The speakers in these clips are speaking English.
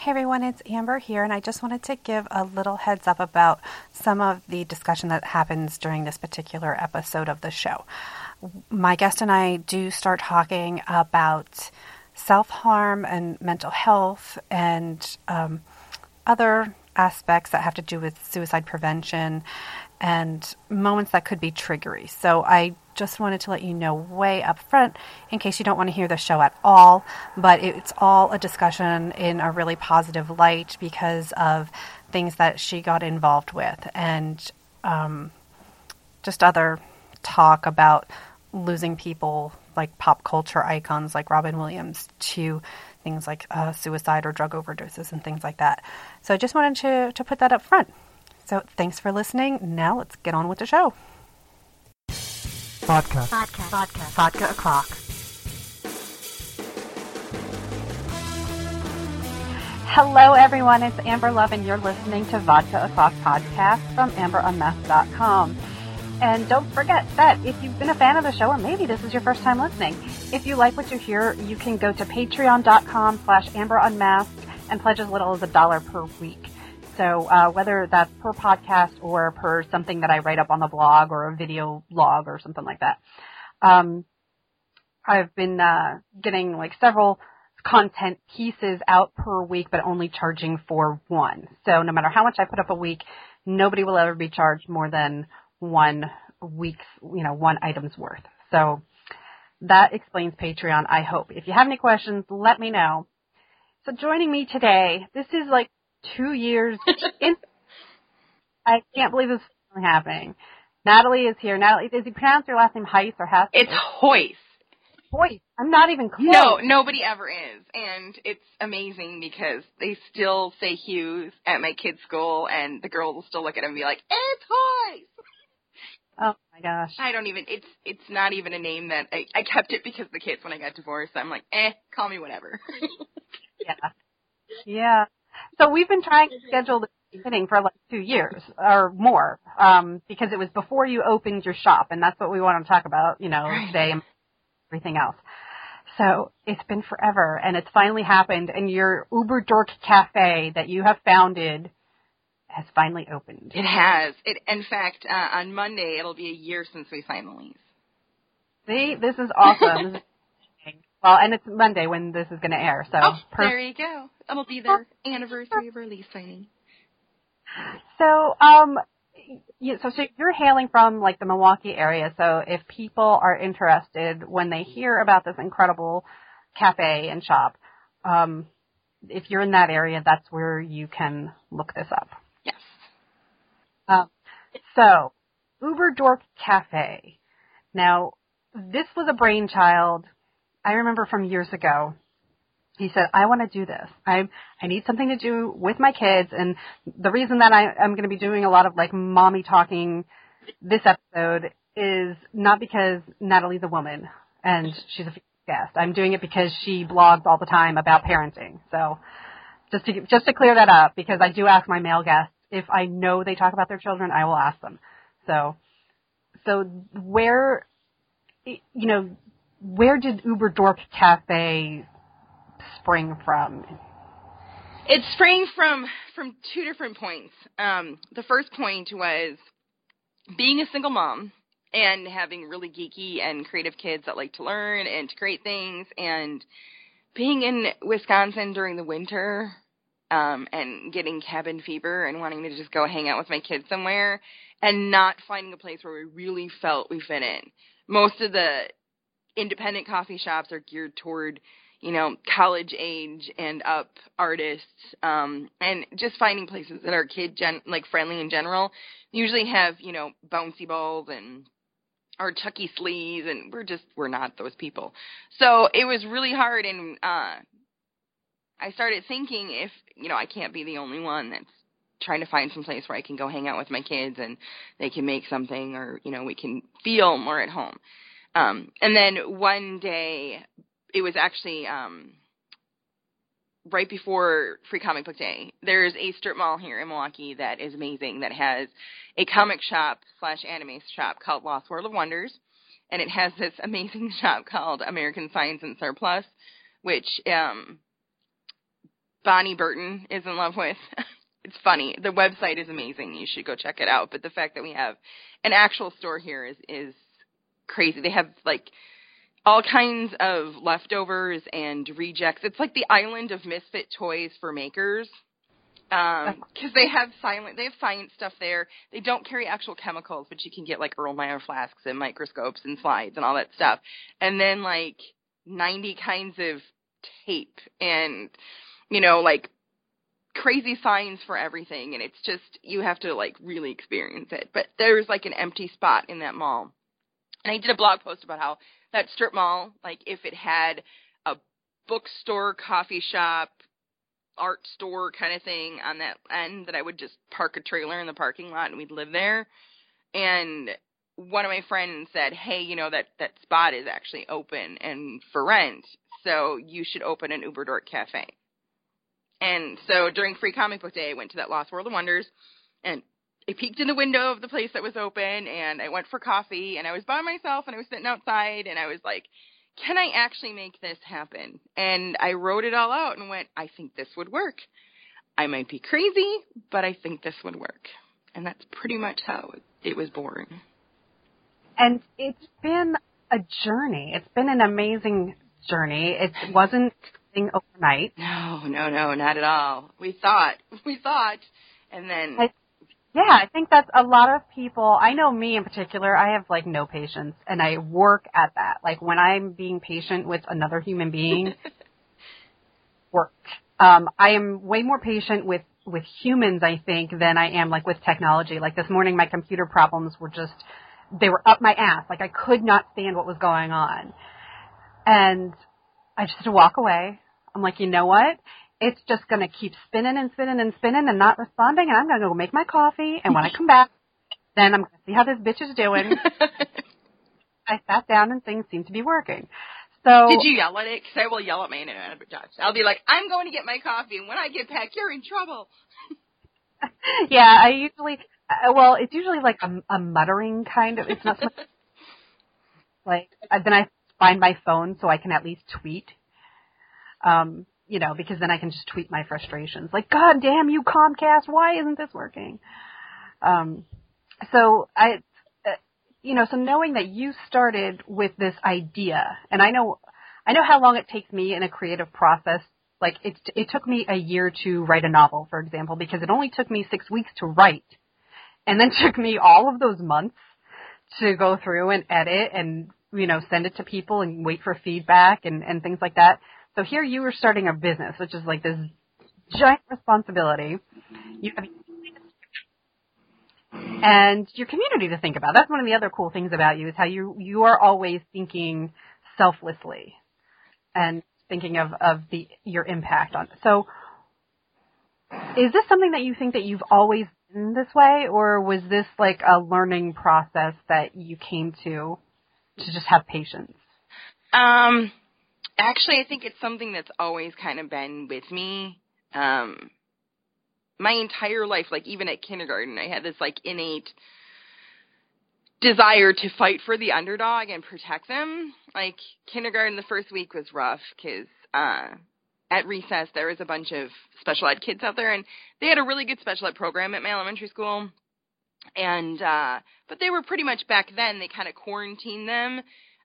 Hey everyone, it's Amber here, and I just wanted to give a little heads up about some of the discussion that happens during this particular episode of the show. My guest and I do start talking about self harm and mental health and um, other aspects that have to do with suicide prevention and moments that could be triggery. So I just wanted to let you know way up front in case you don't want to hear the show at all. But it's all a discussion in a really positive light because of things that she got involved with and um, just other talk about losing people like pop culture icons like Robin Williams to things like uh, suicide or drug overdoses and things like that. So I just wanted to, to put that up front. So thanks for listening. Now let's get on with the show. Vodka. Vodka. Vodka. Vodka o'clock. Hello, everyone. It's Amber Love, and you're listening to Vodka O'Clock podcast from AmberUnmasked.com. And don't forget that if you've been a fan of the show, or maybe this is your first time listening, if you like what you hear, you can go to patreon.com slash amberunmasked and pledge as little as a dollar per week. So uh, whether that's per podcast or per something that I write up on the blog or a video log or something like that. Um, I've been uh, getting like several content pieces out per week, but only charging for one. So no matter how much I put up a week, nobody will ever be charged more than one week's, you know, one item's worth. So that explains Patreon, I hope. If you have any questions, let me know. So joining me today, this is like two years in. I can't believe this is happening. Natalie is here. Natalie, does he pronounce your last name Heiss or Hess? It's Hoyce. Hoyce. I'm not even close. No, nobody ever is. And it's amazing because they still say Hughes at my kid's school and the girls will still look at him and be like, It's Hoyce. Oh my gosh. I don't even it's it's not even a name that I, I kept it because the kids when I got divorced, I'm like, eh, call me whatever. yeah. Yeah. So we've been trying to schedule the fitting for like two years or more, um, because it was before you opened your shop, and that's what we want to talk about, you know, today and everything else. So it's been forever, and it's finally happened, and your Uber Dork Cafe that you have founded has finally opened. It has. It, in fact, uh, on Monday it'll be a year since we signed the lease. See, this is awesome. well, and it's Monday when this is going to air. So oh, per- there you go. It'll be their anniversary of release signing. So, um, you, so, so you're hailing from like the Milwaukee area. So if people are interested when they hear about this incredible cafe and shop, um, if you're in that area, that's where you can look this up. Yes. Um, so Uber Dork Cafe. Now, this was a brainchild I remember from years ago, he said, I want to do this. I I need something to do with my kids and the reason that I, I'm going to be doing a lot of like mommy talking this episode is not because Natalie's a woman and she's a guest. I'm doing it because she blogs all the time about parenting. So just to just to clear that up because I do ask my male guests if I know they talk about their children, I will ask them. So so where you know where did Uber Dork Cafe spring from? It sprang from from two different points. Um, the first point was being a single mom and having really geeky and creative kids that like to learn and to create things, and being in Wisconsin during the winter um, and getting cabin fever and wanting to just go hang out with my kids somewhere and not finding a place where we really felt we fit in. Most of the independent coffee shops are geared toward you know college age and up artists um and just finding places that are kid gen like friendly in general usually have you know bouncy balls and or chucky sleeves and we're just we're not those people. So it was really hard and uh i started thinking if you know i can't be the only one that's trying to find some place where i can go hang out with my kids and they can make something or you know we can feel more at home um, and then one day, it was actually um, right before Free Comic Book Day. There's a strip mall here in Milwaukee that is amazing that has a comic shop slash anime shop called Lost World of Wonders, and it has this amazing shop called American Science and Surplus, which um, Bonnie Burton is in love with. it's funny. The website is amazing. You should go check it out. But the fact that we have an actual store here is is crazy. They have like all kinds of leftovers and rejects. It's like the island of misfit toys for makers. Um, cause they have silent, they have science stuff there. They don't carry actual chemicals, but you can get like Earl Erlenmeyer flasks and microscopes and slides and all that stuff. And then like 90 kinds of tape and, you know, like crazy signs for everything. And it's just, you have to like really experience it. But there's like an empty spot in that mall. And I did a blog post about how that strip mall, like if it had a bookstore, coffee shop, art store kind of thing on that end, that I would just park a trailer in the parking lot and we'd live there. And one of my friends said, "Hey, you know that that spot is actually open and for rent, so you should open an Uber Dork cafe." And so during Free Comic Book Day, I went to that Lost World of Wonders, and I peeked in the window of the place that was open and I went for coffee and I was by myself and I was sitting outside and I was like, can I actually make this happen? And I wrote it all out and went, I think this would work. I might be crazy, but I think this would work. And that's pretty much how it was born. And it's been a journey. It's been an amazing journey. It wasn't overnight. No, no, no, not at all. We thought, we thought, and then I, yeah, I think that's a lot of people. I know me in particular, I have like no patience and I work at that. Like when I'm being patient with another human being, work. Um, I am way more patient with, with humans, I think, than I am like with technology. Like this morning, my computer problems were just, they were up my ass. Like I could not stand what was going on. And I just had to walk away. I'm like, you know what? It's just going to keep spinning and spinning and spinning and not responding. And I'm going to go make my coffee. And when I come back, then I'm going to see how this bitch is doing. I sat down and things seemed to be working. So did you yell at it? Because I will yell at my internet Dutch. I'll be like, I'm going to get my coffee, and when I get back, you're in trouble. yeah, I usually. Uh, well, it's usually like a, a muttering kind of. It's not so much, like uh, then I find my phone so I can at least tweet. Um, you know, because then I can just tweet my frustrations. Like, God damn you, Comcast, why isn't this working? Um, so I, uh, you know, so knowing that you started with this idea, and I know, I know how long it takes me in a creative process. Like it, it took me a year to write a novel, for example, because it only took me six weeks to write, and then took me all of those months to go through and edit and you know send it to people and wait for feedback and and things like that. So here you are starting a business, which is like this giant responsibility. You have and your community to think about. That's one of the other cool things about you is how you you are always thinking selflessly and thinking of of the your impact on. So is this something that you think that you've always been this way or was this like a learning process that you came to to just have patience? Um Actually, I think it's something that's always kind of been with me. Um, my entire life, like even at kindergarten, I had this like innate desire to fight for the underdog and protect them. Like kindergarten, the first week was rough because uh, at recess there was a bunch of special ed kids out there, and they had a really good special ed program at my elementary school. And uh, but they were pretty much back then. They kind of quarantined them,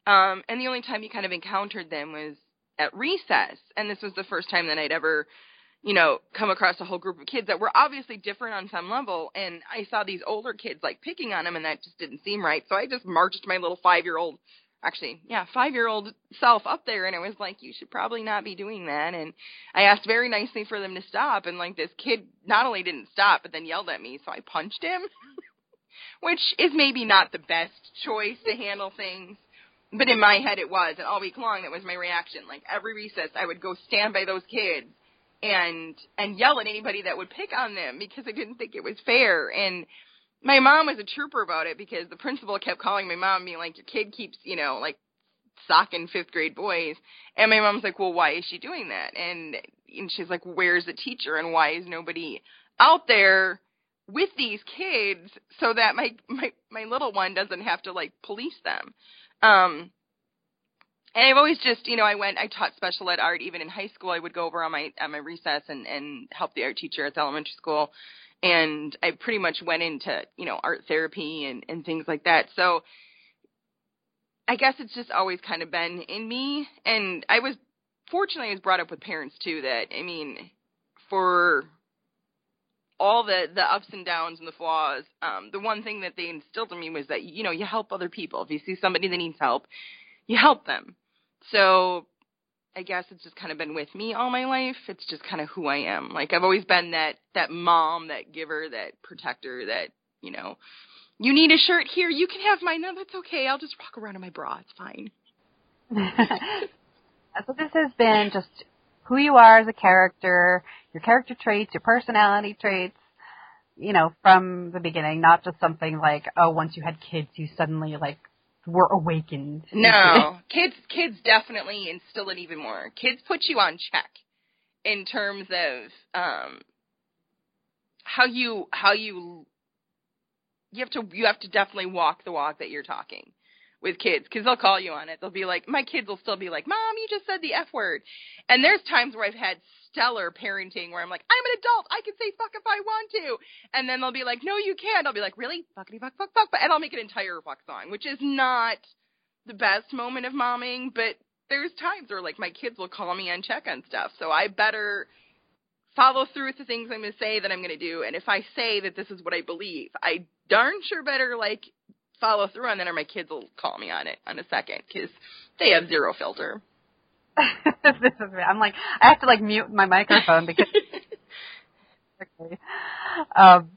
um, and the only time you kind of encountered them was at recess, and this was the first time that I'd ever, you know, come across a whole group of kids that were obviously different on some level, and I saw these older kids like picking on them, and that just didn't seem right. So I just marched my little five-year-old, actually, yeah, five-year-old self up there, and I was like, you should probably not be doing that. And I asked very nicely for them to stop, and like this kid not only didn't stop, but then yelled at me, so I punched him. Which is maybe not the best choice to handle things but in my head it was, and all week long that was my reaction. Like every recess, I would go stand by those kids and and yell at anybody that would pick on them because I didn't think it was fair. And my mom was a trooper about it because the principal kept calling my mom, being like, "Your kid keeps, you know, like socking fifth grade boys." And my mom's like, "Well, why is she doing that?" And and she's like, "Where's the teacher? And why is nobody out there?" with these kids so that my my my little one doesn't have to like police them um, and I've always just, you know, I went, I taught special ed art even in high school. I would go over on my on my recess and and help the art teacher at the elementary school, and I pretty much went into, you know, art therapy and and things like that. So I guess it's just always kind of been in me, and I was fortunately I was brought up with parents too that I mean, for all the the ups and downs and the flaws, um, the one thing that they instilled in me was that you know you help other people. If you see somebody that needs help, you help them. So I guess it's just kind of been with me all my life. It's just kind of who I am. Like I've always been that that mom, that giver, that protector, that you know, you need a shirt here, you can have mine. No, that's okay. I'll just rock around in my bra. It's fine. so this has been just who you are as a character, your character traits, your personality traits, you know, from the beginning, not just something like, oh, once you had kids, you suddenly like were awakened. No, kids, kids definitely instill it even more. Kids put you on check in terms of um, how you how you you have to you have to definitely walk the walk that you're talking with kids because they'll call you on it. They'll be like, my kids will still be like, Mom, you just said the F word. And there's times where I've had stellar parenting where I'm like, I'm an adult. I can say fuck if I want to. And then they'll be like, no, you can't. I'll be like, really? Fuckity fuck, fuck, fuck. And I'll make an entire fuck song, which is not the best moment of momming, but there's times where like my kids will call me and check on stuff. So I better follow through with the things I'm going to say that I'm going to do. And if I say that this is what I believe, I darn sure better like follow through on that or my kids will call me on it on a second because they have zero filter. this is me. I'm like I have to like mute my microphone because okay. Um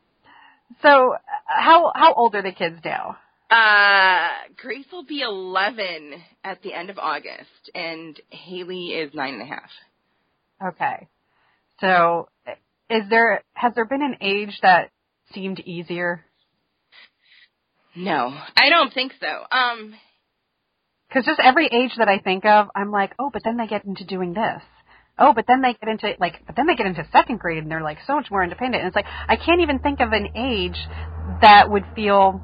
so how how old are the kids now? Uh Grace will be eleven at the end of August and Haley is nine and a half. Okay. So is there has there been an age that seemed easier? No, I don't think so. Um, because just every age that I think of, I'm like, oh, but then they get into doing this. Oh, but then they get into like, but then they get into second grade and they're like so much more independent. And it's like I can't even think of an age that would feel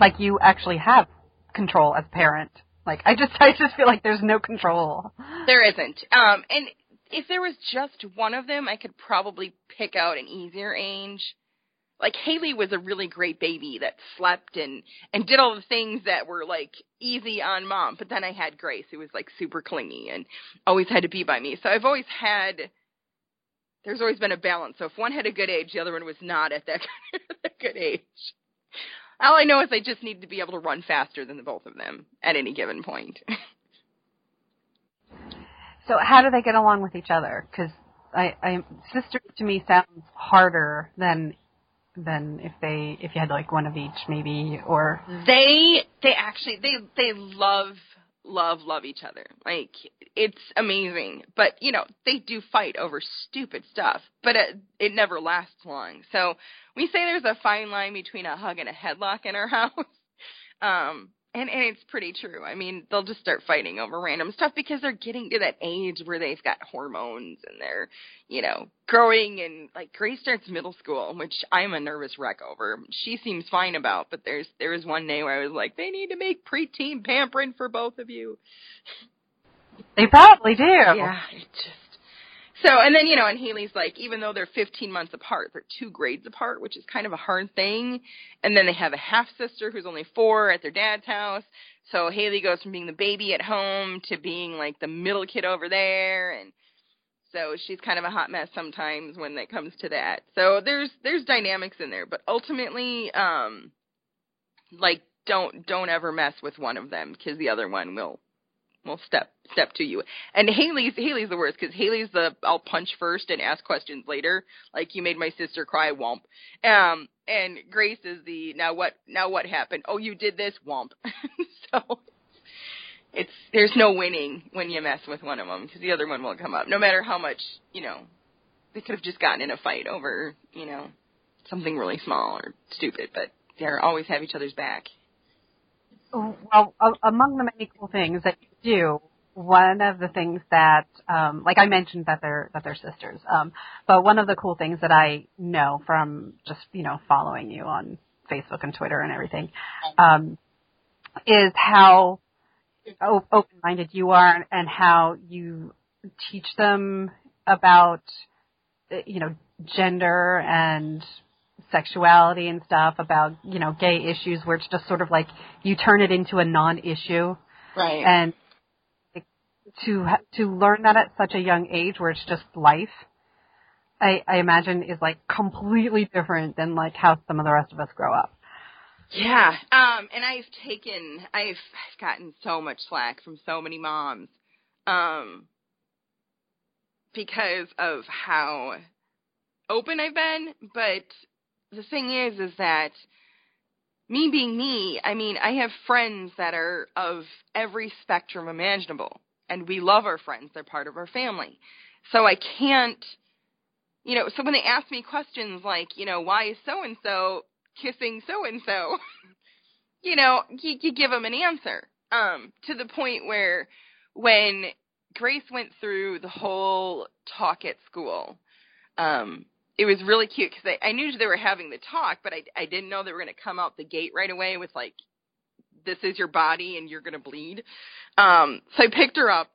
like you actually have control as a parent. Like I just, I just feel like there's no control. There isn't. Um, and if there was just one of them, I could probably pick out an easier age like Haley was a really great baby that slept and and did all the things that were like easy on mom. But then I had Grace, who was like super clingy and always had to be by me. So I've always had there's always been a balance. So if one had a good age, the other one was not at that, good age. All I know is I just need to be able to run faster than the both of them at any given point. so how do they get along with each other? Because I, I sister to me sounds harder than than if they if you had like one of each maybe or they they actually they they love love love each other. Like it's amazing. But you know they do fight over stupid stuff but it it never lasts long. So we say there's a fine line between a hug and a headlock in our house. Um and and it's pretty true. I mean, they'll just start fighting over random stuff because they're getting to that age where they've got hormones and they're, you know, growing and like Grace starts middle school, which I'm a nervous wreck over. She seems fine about, but there's there was one day where I was like, they need to make preteen pampering for both of you. They probably do. Yeah, it just so, and then, you know, and Haley's like, even though they're 15 months apart, they're two grades apart, which is kind of a hard thing. And then they have a half sister who's only four at their dad's house. So Haley goes from being the baby at home to being like the middle kid over there. And so she's kind of a hot mess sometimes when it comes to that. So there's, there's dynamics in there, but ultimately, um, like, don't, don't ever mess with one of them because the other one will will step step to you. And Haley's Haley's the worst because Haley's the I'll punch first and ask questions later. Like you made my sister cry, womp. Um, and Grace is the now what now what happened? Oh, you did this, womp. so it's there's no winning when you mess with one of them because the other one won't come up. No matter how much you know, they could have just gotten in a fight over you know something really small or stupid, but they always have each other's back. Well, among the many cool things that you do, one of the things that, um, like I mentioned that they're that they're sisters, um, but one of the cool things that I know from just you know following you on Facebook and Twitter and everything, um, is how open minded you are and how you teach them about you know gender and sexuality and stuff about you know gay issues where it's just sort of like you turn it into a non-issue. Right. And to to learn that at such a young age where it's just life I, I imagine is like completely different than like how some of the rest of us grow up. Yeah, um, and I've taken, I've, I've gotten so much slack from so many moms, um, because of how open I've been. But the thing is, is that me being me, I mean, I have friends that are of every spectrum imaginable, and we love our friends; they're part of our family. So I can't you know, so when they ask me questions like, you know, why is so and so kissing so and so, you know, you, you give them an answer. Um, to the point where when Grace went through the whole talk at school, um, it was really cute because I, I knew they were having the talk, but I, I didn't know they were going to come out the gate right away with like, this is your body and you're going to bleed. Um, so I picked her up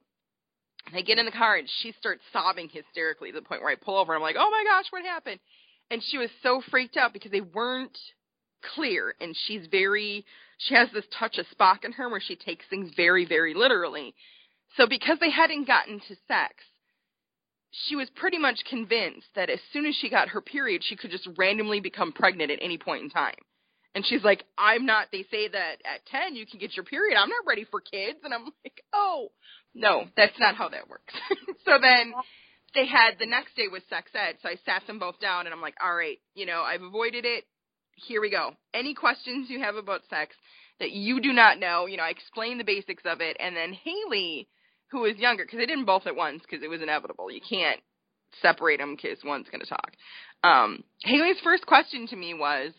I get in the car and she starts sobbing hysterically to the point where I pull over and I'm like, oh my gosh, what happened? And she was so freaked out because they weren't clear and she's very, she has this touch of Spock in her where she takes things very, very literally. So because they hadn't gotten to sex, she was pretty much convinced that as soon as she got her period, she could just randomly become pregnant at any point in time. And she's like, I'm not, they say that at 10 you can get your period. I'm not ready for kids. And I'm like, oh, no, that's not how that works. so then they had the next day was sex ed. So I sat them both down and I'm like, all right, you know, I've avoided it. Here we go. Any questions you have about sex that you do not know, you know, I explained the basics of it. And then Haley, who is younger, because they didn't both at once because it was inevitable. You can't separate them because one's going to talk. Um, Haley's first question to me was,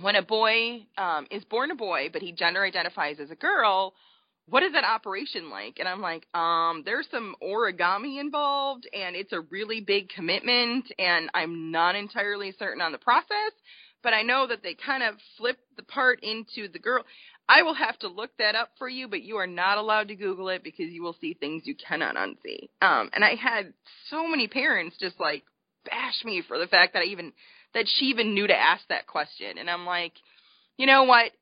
when a boy um, is born a boy, but he gender identifies as a girl, what is that operation like? And I'm like, um, there's some origami involved, and it's a really big commitment, and I'm not entirely certain on the process, but I know that they kind of flip the part into the girl. I will have to look that up for you, but you are not allowed to Google it because you will see things you cannot unsee. Um, and I had so many parents just like bash me for the fact that I even that she even knew to ask that question. And I'm like, you know what?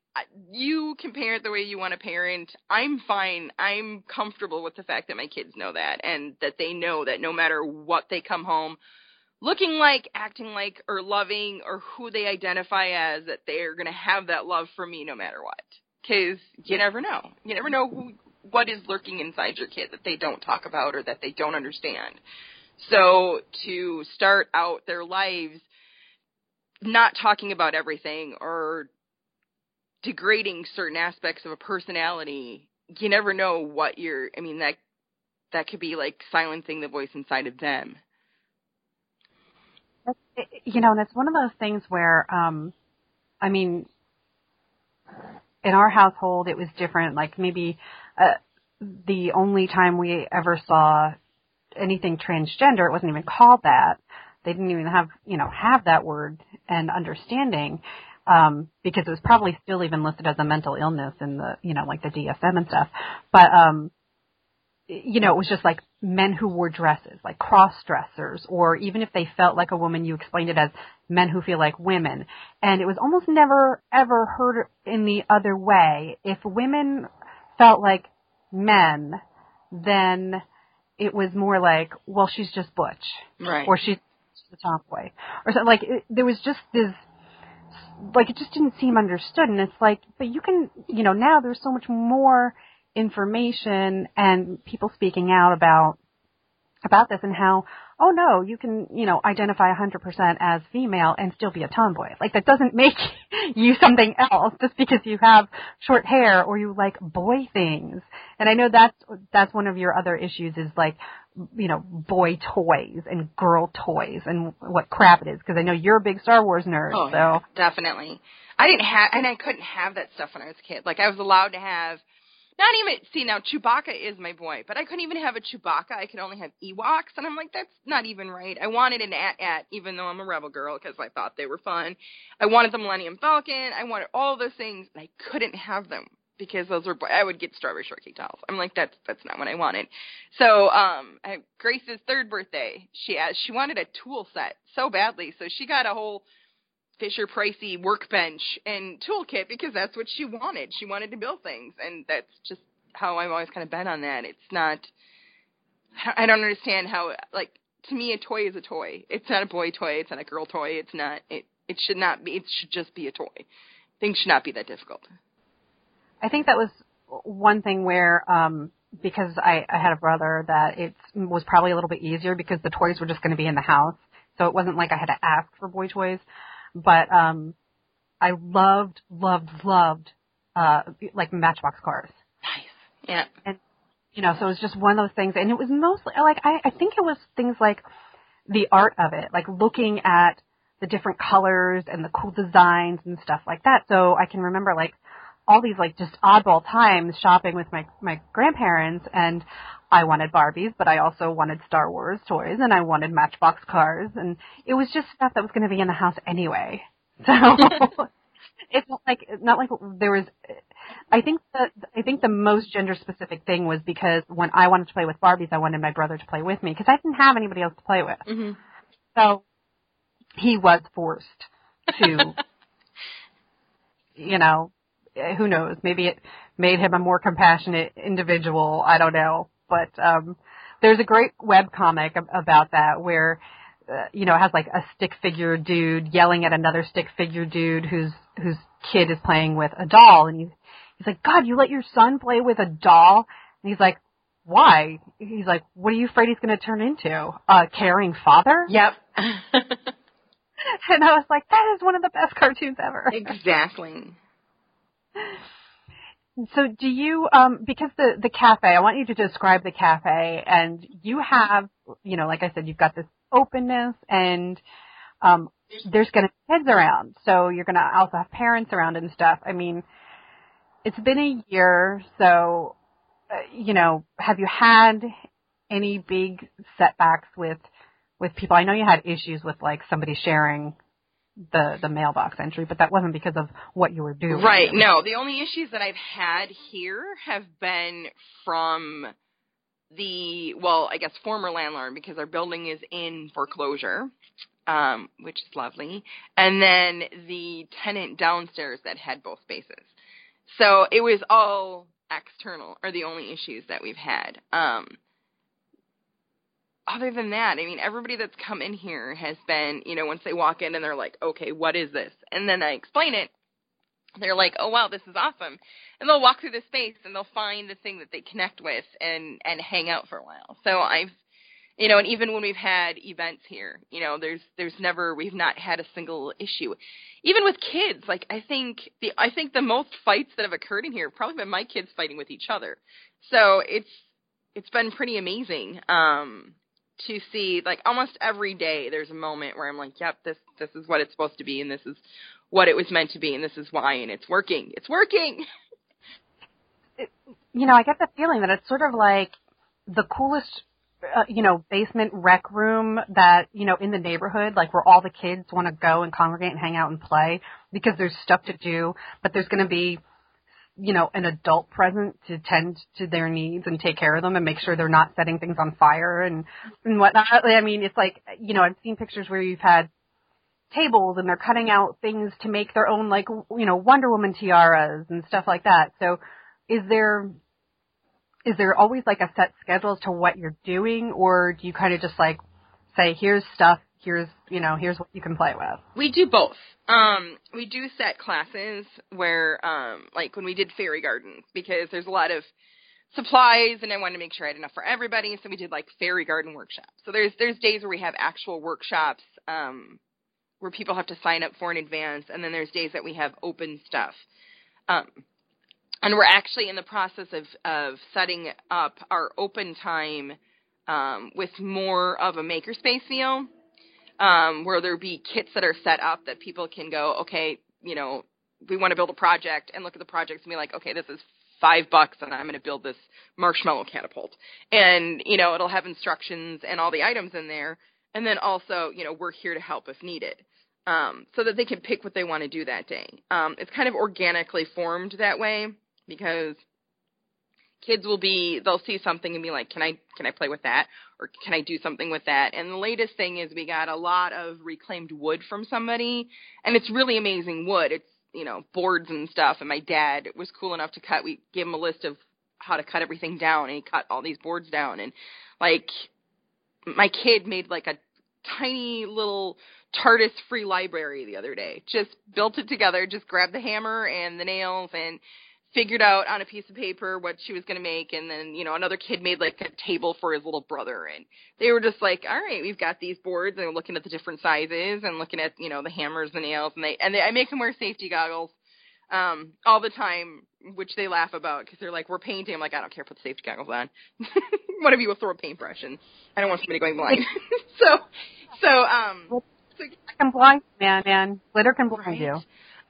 You can parent the way you want to parent. I'm fine. I'm comfortable with the fact that my kids know that and that they know that no matter what they come home looking like, acting like, or loving, or who they identify as, that they're going to have that love for me no matter what. Because you never know. You never know who, what is lurking inside your kid that they don't talk about or that they don't understand. So to start out their lives not talking about everything or degrading certain aspects of a personality, you never know what you're I mean that that could be like silencing the voice inside of them. You know, and it's one of those things where um I mean in our household it was different. Like maybe uh, the only time we ever saw anything transgender it wasn't even called that. They didn't even have you know have that word and understanding um, because it was probably still even listed as a mental illness in the you know like the DSM and stuff. But um, you know it was just like men who wore dresses, like cross dressers, or even if they felt like a woman, you explained it as men who feel like women. And it was almost never ever heard in the other way. If women felt like men, then it was more like, well, she's just butch, right? Or she's the tomboy, or something like it, there was just this like it just didn't seem understood. And it's like but you can you know now there's so much more information and people speaking out about about this and how oh no you can you know identify 100% as female and still be a tomboy. Like that doesn't make you something else just because you have short hair or you like boy things. And i know that's that's one of your other issues is like you know, boy toys and girl toys and what crap it is because I know you're a big Star Wars nerd. Oh, so yeah, definitely. I didn't have, and I couldn't have that stuff when I was a kid. Like I was allowed to have, not even see now Chewbacca is my boy, but I couldn't even have a Chewbacca. I could only have Ewoks, and I'm like, that's not even right. I wanted an AT-AT, even though I'm a Rebel girl, because I thought they were fun. I wanted the Millennium Falcon. I wanted all those things, and I couldn't have them because those were I would get strawberry shortcake dolls. I'm like that's that's not what I wanted. So um Grace's third birthday, she asked she wanted a tool set so badly, so she got a whole Fisher Pricey workbench and toolkit because that's what she wanted. She wanted to build things, and that's just how I've always kind of been on that. It's not. I don't understand how like to me a toy is a toy. It's not a boy toy. It's not a girl toy. It's not. It it should not be. It should just be a toy. Things should not be that difficult. I think that was one thing where um because I, I had a brother that it was probably a little bit easier because the toys were just going to be in the house. So it wasn't like I had to ask for boy toys. But um I loved, loved, loved uh like matchbox cars. Nice. Yeah. And you know, so it was just one of those things and it was mostly like I, I think it was things like the art of it, like looking at the different colors and the cool designs and stuff like that. So I can remember like all these like just oddball times shopping with my my grandparents and I wanted Barbies, but I also wanted Star Wars toys and I wanted Matchbox cars and it was just stuff that was going to be in the house anyway. So it's not like not like there was I think the I think the most gender specific thing was because when I wanted to play with Barbies, I wanted my brother to play with me because I didn't have anybody else to play with. Mm-hmm. So he was forced to you know who knows? Maybe it made him a more compassionate individual. I don't know, but um, there's a great web comic about that where uh, you know has like a stick figure dude yelling at another stick figure dude whose whose kid is playing with a doll, and he's he's like, God, you let your son play with a doll? And he's like, Why? He's like, What are you afraid he's going to turn into? A caring father? Yep. and I was like, that is one of the best cartoons ever. exactly. So do you um because the the cafe I want you to describe the cafe and you have you know like I said you've got this openness and um there's going to be kids around so you're going to also have parents around and stuff. I mean it's been a year so uh, you know have you had any big setbacks with with people? I know you had issues with like somebody sharing the the mailbox entry, but that wasn't because of what you were doing. Right. No, the only issues that I've had here have been from the well, I guess former landlord because our building is in foreclosure, um, which is lovely, and then the tenant downstairs that had both spaces. So it was all external are the only issues that we've had. Um, other than that, I mean, everybody that's come in here has been, you know, once they walk in and they're like, okay, what is this? And then I explain it, they're like, oh wow, this is awesome. And they'll walk through the space and they'll find the thing that they connect with and and hang out for a while. So I've, you know, and even when we've had events here, you know, there's there's never we've not had a single issue. Even with kids, like I think the I think the most fights that have occurred in here have probably been my kids fighting with each other. So it's it's been pretty amazing. Um to see like almost every day there's a moment where I'm like, yep, this this is what it's supposed to be and this is what it was meant to be and this is why and it's working. It's working. It, you know, I get the feeling that it's sort of like the coolest uh, you know, basement rec room that, you know, in the neighborhood, like where all the kids want to go and congregate and hang out and play because there's stuff to do, but there's going to be you know, an adult present to tend to their needs and take care of them and make sure they're not setting things on fire and and whatnot. I mean, it's like you know, I've seen pictures where you've had tables and they're cutting out things to make their own like you know Wonder Woman tiaras and stuff like that. So, is there is there always like a set schedule as to what you're doing, or do you kind of just like say, here's stuff, here's you know here's what you can play with. We do both. Um we do set classes where um like when we did fairy gardens because there's a lot of supplies and i wanted to make sure i had enough for everybody so we did like fairy garden workshops. So there's there's days where we have actual workshops um where people have to sign up for in advance and then there's days that we have open stuff. Um and we're actually in the process of of setting up our open time um, with more of a makerspace feel um, where there be kits that are set up that people can go, okay, you know, we want to build a project and look at the projects and be like, okay, this is five bucks and I'm going to build this marshmallow catapult. And, you know, it'll have instructions and all the items in there. And then also, you know, we're here to help if needed. Um, so that they can pick what they want to do that day. Um, it's kind of organically formed that way because kids will be they'll see something and be like can i can i play with that? Or can i do something with that? And the latest thing is we got a lot of reclaimed wood from somebody and it's really amazing wood. It's you know boards and stuff and my dad was cool enough to cut. We gave him a list of how to cut everything down and he cut all these boards down and like my kid made like a tiny little TARDIS free library the other day. Just built it together, just grabbed the hammer and the nails and figured out on a piece of paper what she was going to make and then you know another kid made like a table for his little brother and they were just like all right we've got these boards and they're looking at the different sizes and looking at you know the hammers and nails and they and they, I make them wear safety goggles um all the time which they laugh about because they're like we're painting. I'm like I don't care put the safety goggles on. One of you will throw a paintbrush and I don't want somebody going blind. So so um so, can blind man man. Glitter can blind right? you.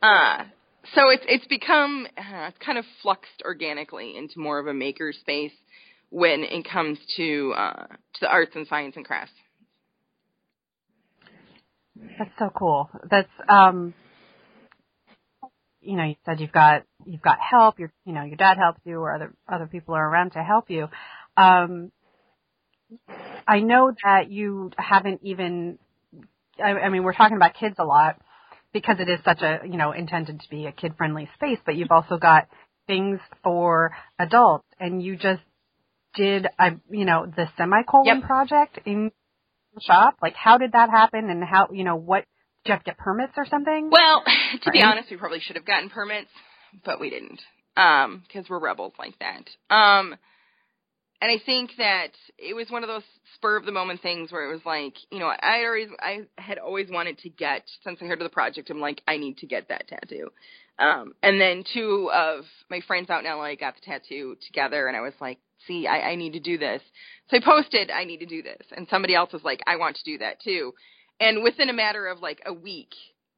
Uh so it's it's become uh, it's kind of fluxed organically into more of a maker space when it comes to uh, to the arts and science and crafts. That's so cool. That's um you know, you said you've got you've got help, your you know, your dad helps you or other other people are around to help you. Um I know that you haven't even I, I mean, we're talking about kids a lot because it is such a, you know, intended to be a kid friendly space, but you've also got things for adults and you just did, I, you know, the semicolon yep. project in the shop. Like how did that happen and how, you know, what, did you have to get permits or something? Well, to be honest, we probably should have gotten permits, but we didn't. Um, cause we're rebels like that. Um, and I think that it was one of those spur of the moment things where it was like, you know, I always, I had always wanted to get, since I heard of the project, I'm like, I need to get that tattoo. Um, and then two of my friends out in LA got the tattoo together, and I was like, see, I, I need to do this. So I posted, I need to do this, and somebody else was like, I want to do that too. And within a matter of like a week,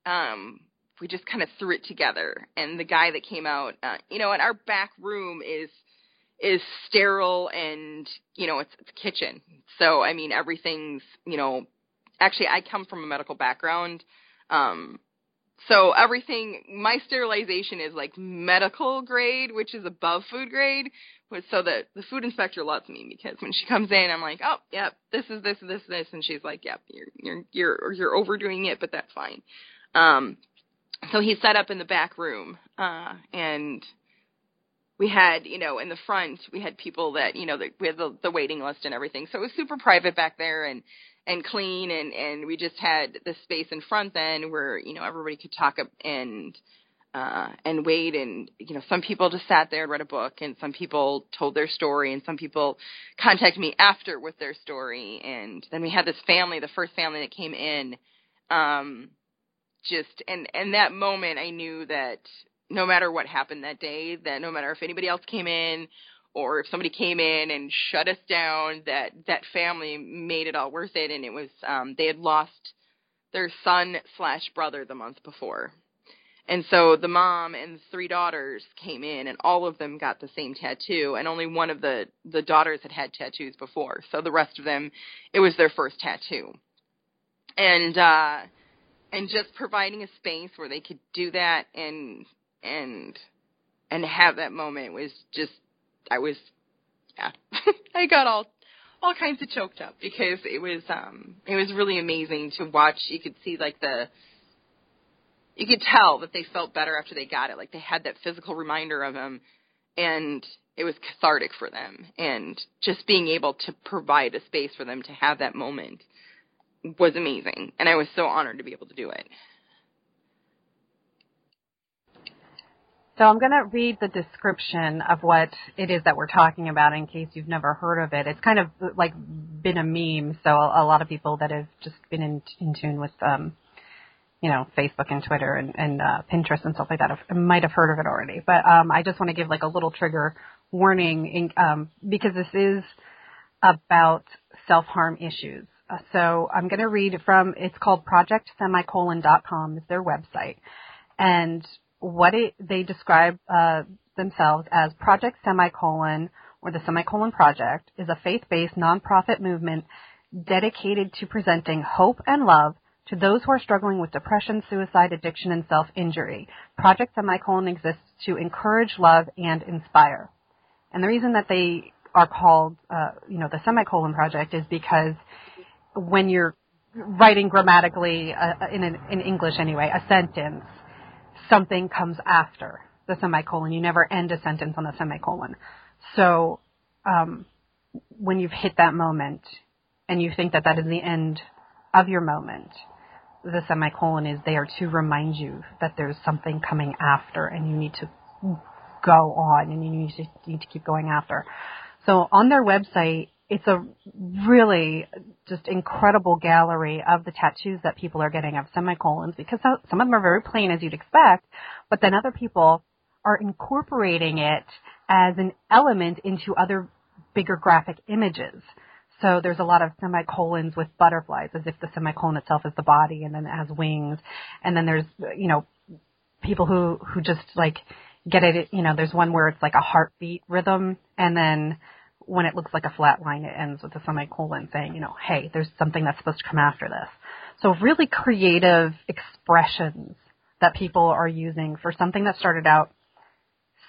um, we just kind of threw it together. And the guy that came out, uh, you know, and our back room is is sterile and you know it's, it's kitchen. So i mean everything's you know actually i come from a medical background um so everything my sterilization is like medical grade which is above food grade so that the food inspector loves me because when she comes in i'm like oh yep this is this this this and she's like yep you're you're you're you're overdoing it but that's fine. Um so he's set up in the back room uh and we had, you know, in the front, we had people that, you know, the, we had the, the waiting list and everything. So it was super private back there and, and clean. And, and we just had the space in front then where, you know, everybody could talk and, uh, and wait. And, you know, some people just sat there and read a book and some people told their story and some people contacted me after with their story. And then we had this family, the first family that came in, um, just, and, and that moment I knew that no matter what happened that day, that no matter if anybody else came in or if somebody came in and shut us down, that that family made it all worth it. And it was um, they had lost their son slash brother the month before, and so the mom and three daughters came in, and all of them got the same tattoo, and only one of the the daughters had had tattoos before, so the rest of them it was their first tattoo, and. uh and just providing a space where they could do that and and and have that moment was just I was yeah. I got all all kinds of choked up because it was um it was really amazing to watch. You could see like the you could tell that they felt better after they got it. Like they had that physical reminder of him and it was cathartic for them. And just being able to provide a space for them to have that moment was amazing. And I was so honored to be able to do it. So I'm going to read the description of what it is that we're talking about in case you've never heard of it. It's kind of like been a meme, so a lot of people that have just been in, in tune with, um, you know, Facebook and Twitter and, and uh, Pinterest and stuff like that have, might have heard of it already. But um, I just want to give like a little trigger warning in, um, because this is about self-harm issues. Uh, so I'm going to read from, it's called projectsemicolon.com is their website. And what it, they describe uh, themselves as Project Semicolon or the Semicolon Project is a faith-based nonprofit movement dedicated to presenting hope and love To those who are struggling with depression, suicide, addiction, and self-injury, Project Semicolon exists to encourage, love, and inspire. And the reason that they are called, uh, you know, the Semicolon Project is because when you're writing grammatically uh, in, an, in English anyway, a sentence, something comes after the semicolon. You never end a sentence on a semicolon. So um, when you've hit that moment and you think that that is the end of your moment, the semicolon is there to remind you that there's something coming after and you need to go on and you need to, you need to keep going after. So on their website, it's a really just incredible gallery of the tattoos that people are getting of semicolons because some of them are very plain as you'd expect, but then other people are incorporating it as an element into other bigger graphic images. So there's a lot of semicolons with butterflies as if the semicolon itself is the body and then it has wings. And then there's, you know, people who, who just like get it, you know, there's one where it's like a heartbeat rhythm and then when it looks like a flat line, it ends with a semicolon saying, you know, hey, there's something that's supposed to come after this. So really creative expressions that people are using for something that started out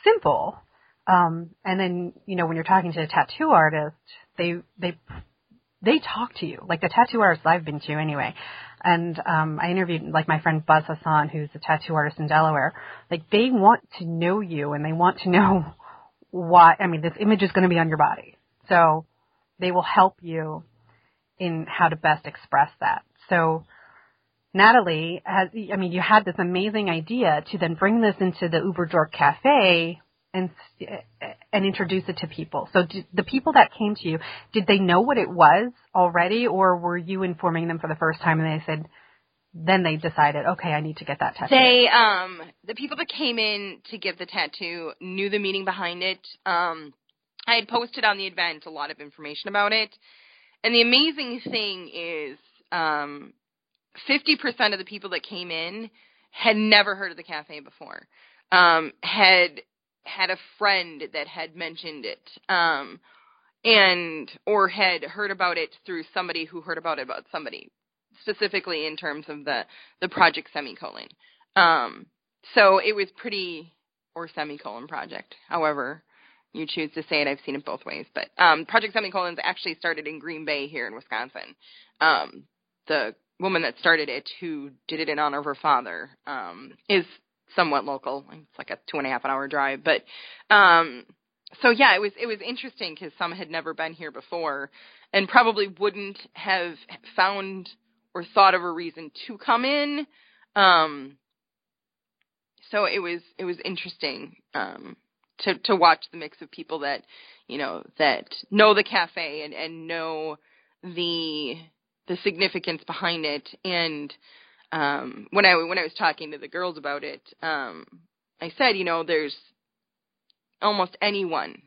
simple. Um, and then, you know, when you're talking to a tattoo artist, they, they, they talk to you, like the tattoo artists I've been to anyway. And, um, I interviewed, like my friend Buzz Hassan, who's a tattoo artist in Delaware. Like they want to know you and they want to know why, I mean, this image is going to be on your body. So they will help you in how to best express that. So, Natalie has, I mean, you had this amazing idea to then bring this into the Uber Dork Cafe and and introduce it to people. So did, the people that came to you, did they know what it was already, or were you informing them for the first time and they said, then they decided, okay, I need to get that tattoo. They, um, the people that came in to get the tattoo knew the meaning behind it. Um, I had posted on the event a lot of information about it, and the amazing thing is, um, 50% of the people that came in had never heard of the cafe before. Um, had had a friend that had mentioned it. Um, and or had heard about it through somebody who heard about it about somebody specifically in terms of the the project semicolon. Um so it was pretty or semicolon project however you choose to say it. I've seen it both ways. But um project semicolons actually started in green bay here in wisconsin. Um the woman that started it, who did it in honor of her father, um, is somewhat local. It's like a two and a half hour drive, but um, so yeah, it was it was interesting because some had never been here before, and probably wouldn't have found or thought of a reason to come in. Um, so it was it was interesting um, to to watch the mix of people that you know that know the cafe and and know the the significance behind it and um when I when I was talking to the girls about it um I said you know there's almost anyone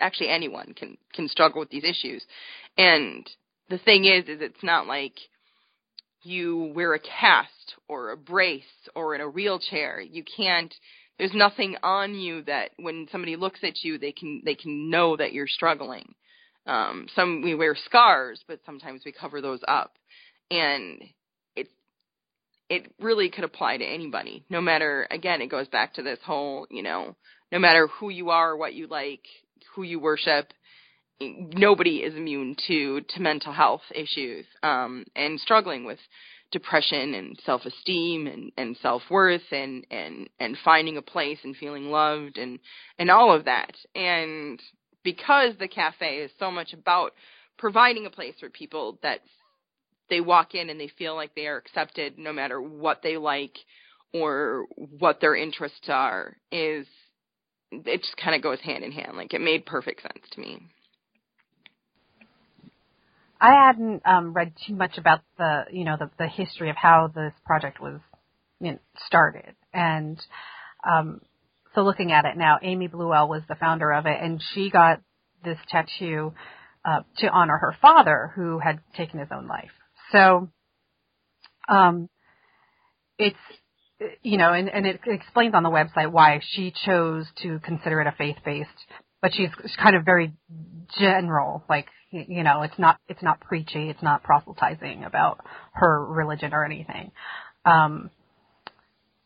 actually anyone can can struggle with these issues and the thing is is it's not like you wear a cast or a brace or in a wheelchair you can't there's nothing on you that when somebody looks at you they can they can know that you're struggling um, some we wear scars, but sometimes we cover those up, and it it really could apply to anybody. No matter again, it goes back to this whole you know, no matter who you are, what you like, who you worship, nobody is immune to to mental health issues um, and struggling with depression and self-esteem and, and self-worth and, and, and finding a place and feeling loved and, and all of that. And because the cafe is so much about providing a place for people that they walk in and they feel like they are accepted no matter what they like or what their interests are is it just kind of goes hand in hand like it made perfect sense to me i hadn't um read too much about the you know the the history of how this project was you know, started and um so looking at it now, Amy Bleuel was the founder of it, and she got this tattoo uh, to honor her father, who had taken his own life. So, um, it's you know, and, and it explains on the website why she chose to consider it a faith-based but she's kind of very general, like you know, it's not it's not preachy, it's not proselytizing about her religion or anything. Um,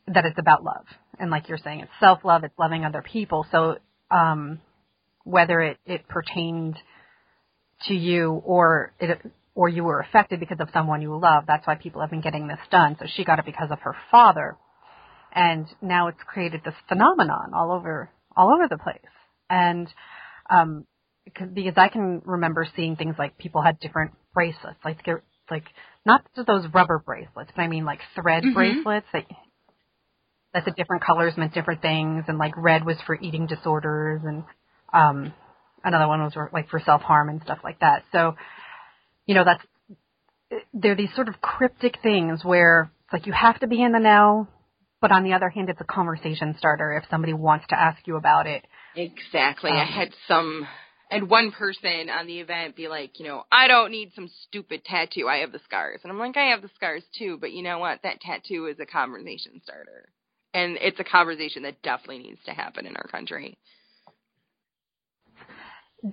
that it's about love, and like you're saying, it's self love, it's loving other people. So um, whether it it pertained to you or it or you were affected because of someone you love, that's why people have been getting this done. So she got it because of her father, and now it's created this phenomenon all over all over the place, and um, because I can remember seeing things like people had different bracelets, like like not just those rubber bracelets, but I mean like thread mm-hmm. bracelets that that the different colors meant different things, and like red was for eating disorders, and um, another one was like for self harm and stuff like that. So, you know, that's they're these sort of cryptic things where it's like you have to be in the know, but on the other hand, it's a conversation starter if somebody wants to ask you about it. Exactly. Um, I had some and one person on the event be like, you know, I don't need some stupid tattoo. I have the scars. And I'm like, I have the scars too, but you know what? That tattoo is a conversation starter. And it's a conversation that definitely needs to happen in our country.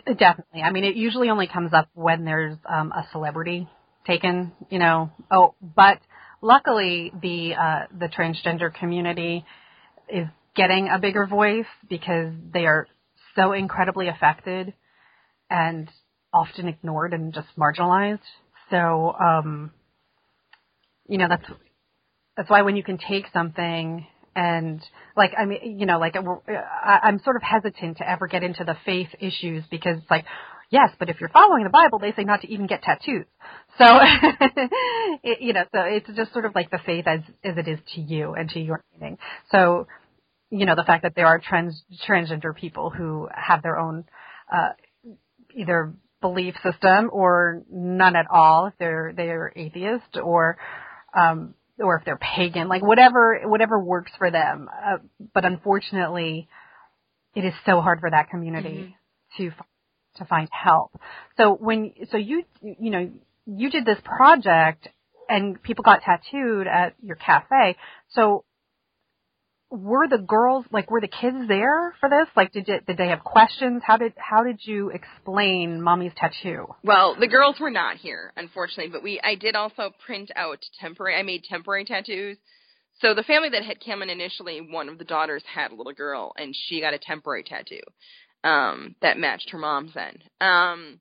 Definitely. I mean, it usually only comes up when there's um, a celebrity taken, you know. Oh, but luckily the uh, the transgender community is getting a bigger voice because they are so incredibly affected and often ignored and just marginalized. So, um, you know, that's that's why when you can take something and like I mean, you know, like I'm sort of hesitant to ever get into the faith issues because it's like, yes, but if you're following the Bible, they say not to even get tattoos. So, it, you know, so it's just sort of like the faith as as it is to you and to your meaning. So, you know, the fact that there are trans transgender people who have their own uh, either belief system or none at all if they're they're atheist or um or if they're pagan like whatever whatever works for them. Uh, but unfortunately it is so hard for that community mm-hmm. to to find help. So when so you you know you did this project and people got tattooed at your cafe. So were the girls like were the kids there for this? Like did it, did they have questions? How did how did you explain mommy's tattoo? Well, the girls were not here, unfortunately, but we I did also print out temporary I made temporary tattoos. So the family that had come in initially, one of the daughters had a little girl and she got a temporary tattoo. Um, that matched her mom's then. Um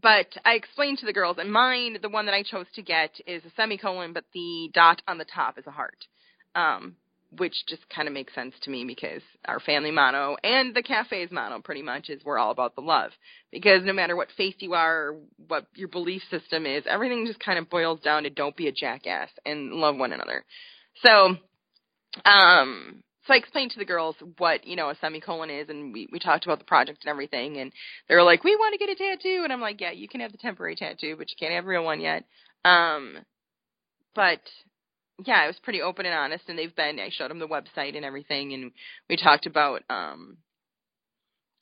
but I explained to the girls, and mine, the one that I chose to get, is a semicolon, but the dot on the top is a heart. Um, which just kind of makes sense to me because our family motto and the cafe's motto pretty much is we're all about the love. Because no matter what faith you are, or what your belief system is, everything just kind of boils down to don't be a jackass and love one another. So, um, so I explained to the girls what you know a semicolon is, and we we talked about the project and everything, and they were like, "We want to get a tattoo," and I'm like, "Yeah, you can have the temporary tattoo, but you can't have a real one yet." Um, but yeah, I was pretty open and honest, and they've been. I showed them the website and everything, and we talked about um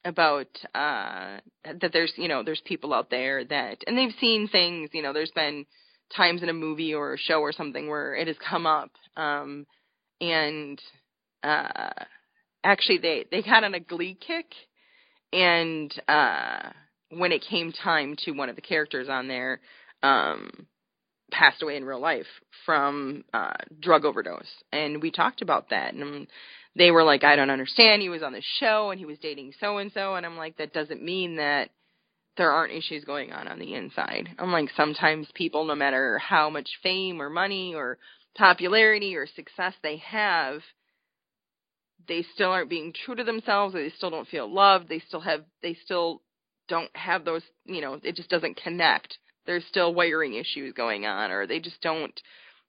about uh that there's you know there's people out there that and they've seen things you know there's been times in a movie or a show or something where it has come up um and uh actually they they got on a glee kick and uh when it came time to one of the characters on there um passed away in real life from uh drug overdose. And we talked about that and they were like I don't understand. He was on the show and he was dating so and so and I'm like that doesn't mean that there aren't issues going on on the inside. I'm like sometimes people no matter how much fame or money or popularity or success they have they still aren't being true to themselves. Or they still don't feel loved. They still have they still don't have those you know it just doesn't connect there's still wiring issues going on or they just don't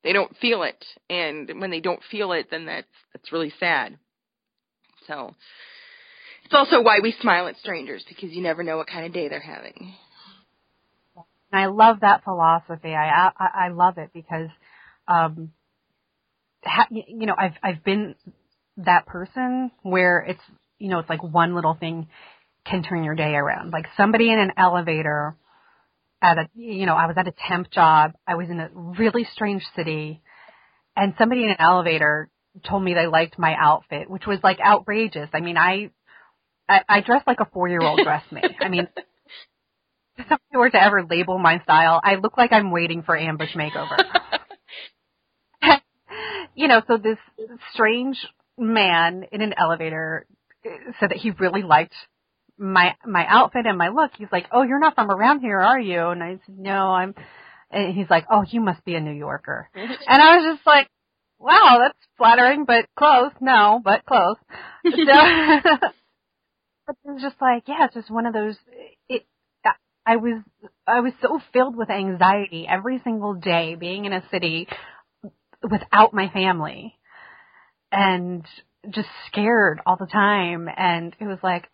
they don't feel it. And when they don't feel it then that's that's really sad. So it's also why we smile at strangers because you never know what kind of day they're having. And i love that philosophy. I i, I love it because um ha, you know i've i've been that person where it's you know it's like one little thing can turn your day around. Like somebody in an elevator at a you know I was at a temp job. I was in a really strange city, and somebody in an elevator told me they liked my outfit, which was like outrageous. I mean, I I, I dress like a four year old dressed me. I mean, if somebody were to ever label my style, I look like I'm waiting for ambush makeover. you know, so this strange man in an elevator said that he really liked my my outfit and my look. He's like, "Oh, you're not from around here, are you?" And I said, "No, I'm." And he's like, "Oh, you must be a New Yorker." and I was just like, "Wow, that's flattering, but close. No, but close." So, but it was just like, yeah, it's just one of those. It. I was I was so filled with anxiety every single day being in a city without my family and just scared all the time and it was like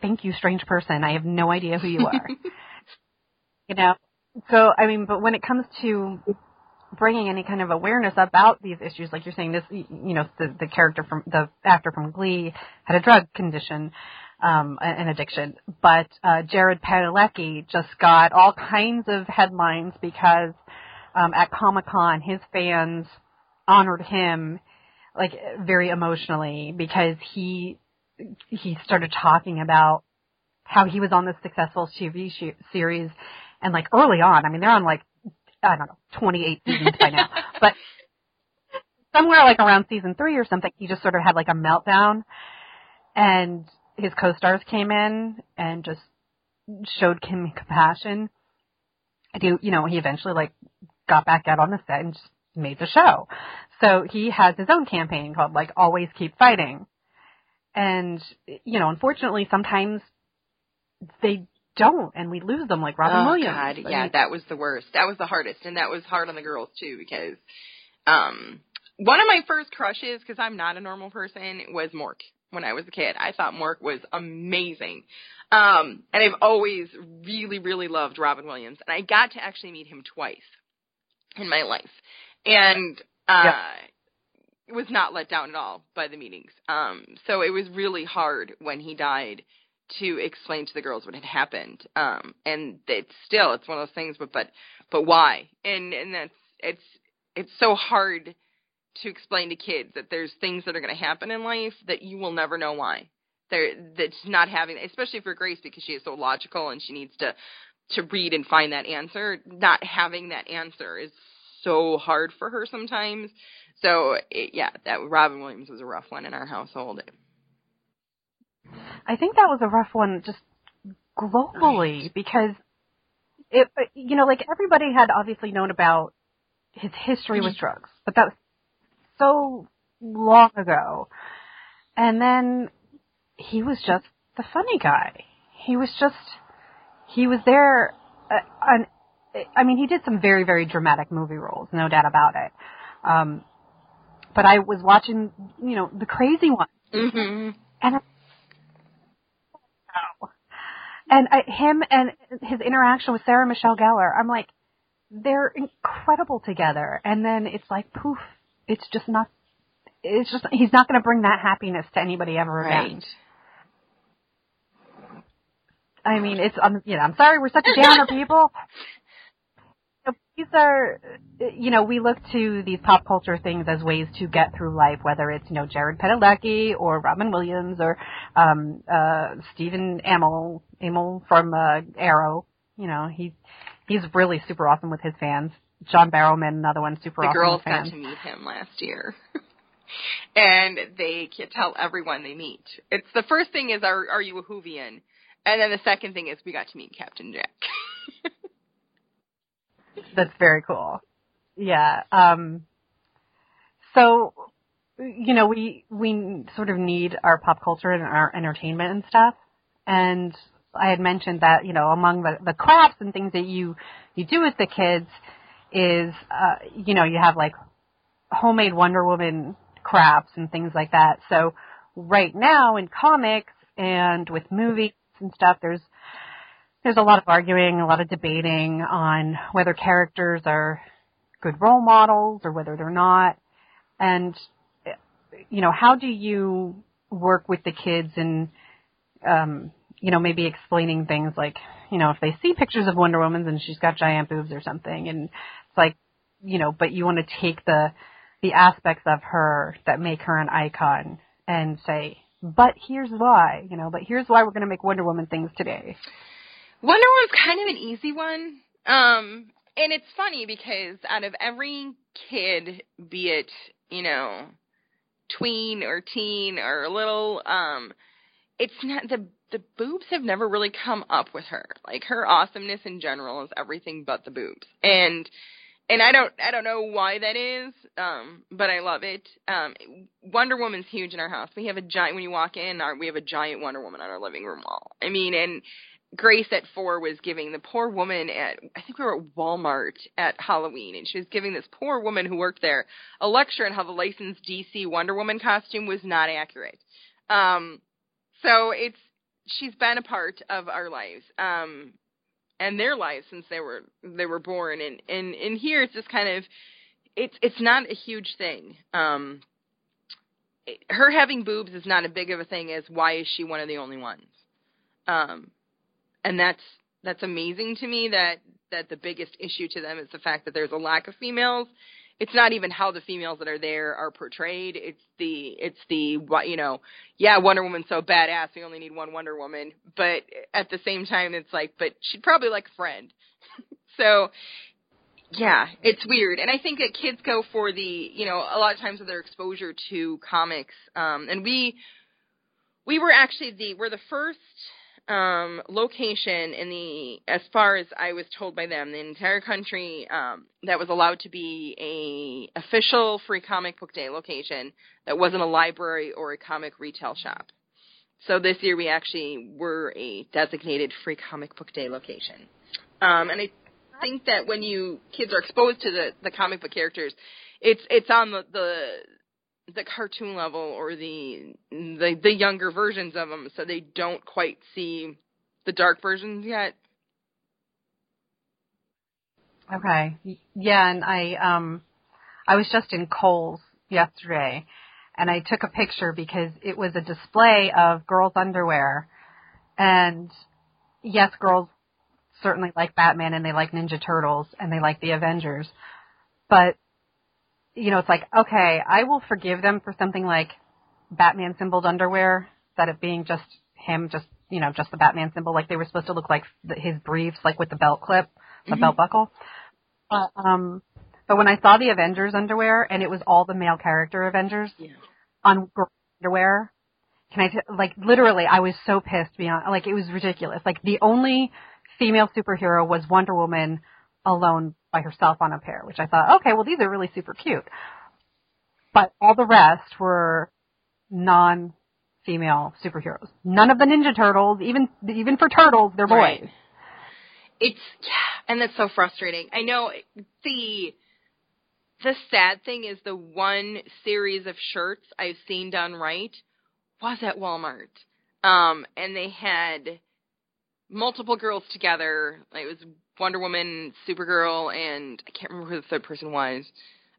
thank you strange person. I have no idea who you are. You know so i mean but when it comes to bringing any kind of awareness about these issues like you're saying this you know the the character from the actor from glee had a drug condition um an addiction. But uh jared padalecki just got all kinds of headlines because um at comic con his fans honored him like very emotionally because he he started talking about how he was on this successful TV sh- series and like early on, I mean they're on like I don't know, 28 seasons by now, but somewhere like around season 3 or something, he just sort of had like a meltdown and his co-stars came in and just showed him compassion. And he, you know, he eventually like got back out on the set and just made the show. So he has his own campaign called like Always Keep Fighting. And, you know, unfortunately sometimes they don't and we lose them like Robin oh, Williams. God, I yeah, that was the worst. That was the hardest, and that was hard on the girls too because um one of my first crushes, because I'm not a normal person, was Mork. When I was a kid, I thought Mork was amazing, um, and I've always really, really loved Robin Williams, and I got to actually meet him twice in my life, and uh, Yep. Was not let down at all by the meetings. Um, so it was really hard when he died to explain to the girls what had happened. Um, and it's still it's one of those things, but but but why? And and that's it's it's so hard to explain to kids that there's things that are going to happen in life that you will never know why. There that's not having, especially for Grace because she is so logical and she needs to to read and find that answer. Not having that answer is so hard for her sometimes. So it, yeah, that Robin Williams was a rough one in our household. I think that was a rough one just globally because it you know like everybody had obviously known about his history with drugs, but that was so long ago. And then he was just the funny guy. He was just he was there uh, on I mean he did some very very dramatic movie roles, no doubt about it. Um but I was watching, you know, the crazy one Mhm. and I, and I, him and his interaction with Sarah Michelle Gellar, I'm like, they're incredible together. And then it's like, poof, it's just not. It's just he's not going to bring that happiness to anybody ever again. Right. I mean, it's um, you know, I'm sorry, we're such downer people. These are, you know, we look to these pop culture things as ways to get through life, whether it's, you know, Jared Padalecki or Robin Williams or um, uh, Stephen Amell, Amell from uh, Arrow. You know, he's he's really super awesome with his fans. John Barrowman, another one, super The awesome girls with got to meet him last year. and they can tell everyone they meet. It's the first thing is are are you a Whovian? And then the second thing is we got to meet Captain Jack. That's very cool. Yeah. Um, so, you know, we we sort of need our pop culture and our entertainment and stuff. And I had mentioned that you know among the the crafts and things that you you do with the kids is uh, you know you have like homemade Wonder Woman crafts and things like that. So right now in comics and with movies and stuff, there's there's a lot of arguing, a lot of debating on whether characters are good role models or whether they're not. And, you know, how do you work with the kids and, um, you know, maybe explaining things like, you know, if they see pictures of Wonder Woman and she's got giant boobs or something and it's like, you know, but you want to take the, the aspects of her that make her an icon and say, but here's why, you know, but here's why we're going to make Wonder Woman things today. Wonder Woman's kind of an easy one. Um, and it's funny because out of every kid, be it, you know, tween or teen or a little, um, it's not the the boobs have never really come up with her. Like her awesomeness in general is everything but the boobs. And and I don't I don't know why that is, um, but I love it. Um, Wonder Woman's huge in our house. We have a giant when you walk in, our we have a giant Wonder Woman on our living room wall. I mean, and Grace at four was giving the poor woman at I think we were at Walmart at Halloween, and she was giving this poor woman who worked there a lecture on how the licensed DC Wonder Woman costume was not accurate. Um, so it's she's been a part of our lives, um, and their lives since they were they were born, and and and here it's just kind of it's it's not a huge thing. Um, her having boobs is not as big of a thing as why is she one of the only ones. Um, and that's that's amazing to me that that the biggest issue to them is the fact that there's a lack of females. It's not even how the females that are there are portrayed. It's the it's the what you know yeah wonder woman's so badass we only need one wonder woman. But at the same time it's like but she'd probably like a friend. So yeah it's weird. And i think that kids go for the you know a lot of times with their exposure to comics. Um and we we were actually the we're the first um, location in the, as far as I was told by them, the entire country um, that was allowed to be a official free comic book day location that wasn't a library or a comic retail shop. So this year we actually were a designated free comic book day location. Um, and I think that when you kids are exposed to the the comic book characters, it's it's on the the the cartoon level or the the the younger versions of them, so they don't quite see the dark versions yet. Okay. Yeah, and I um I was just in Kohl's yesterday and I took a picture because it was a display of girls' underwear. And yes, girls certainly like Batman and they like Ninja Turtles and they like the Avengers. But you know, it's like, okay, I will forgive them for something like Batman symboled underwear, that it being just him, just, you know, just the Batman symbol, like they were supposed to look like his briefs, like with the belt clip, the mm-hmm. belt buckle. But, um, but when I saw the Avengers underwear and it was all the male character Avengers yeah. on underwear, can I, t- like, literally, I was so pissed beyond, like, it was ridiculous. Like, the only female superhero was Wonder Woman alone by herself on a pair, which I thought, okay, well, these are really super cute. But all the rest were non female superheroes. None of the Ninja Turtles, even even for turtles, they're boys. Right. It's yeah, and that's so frustrating. I know the the sad thing is the one series of shirts I've seen done right was at Walmart. Um and they had multiple girls together. It was Wonder Woman, Supergirl, and I can't remember who the third person was.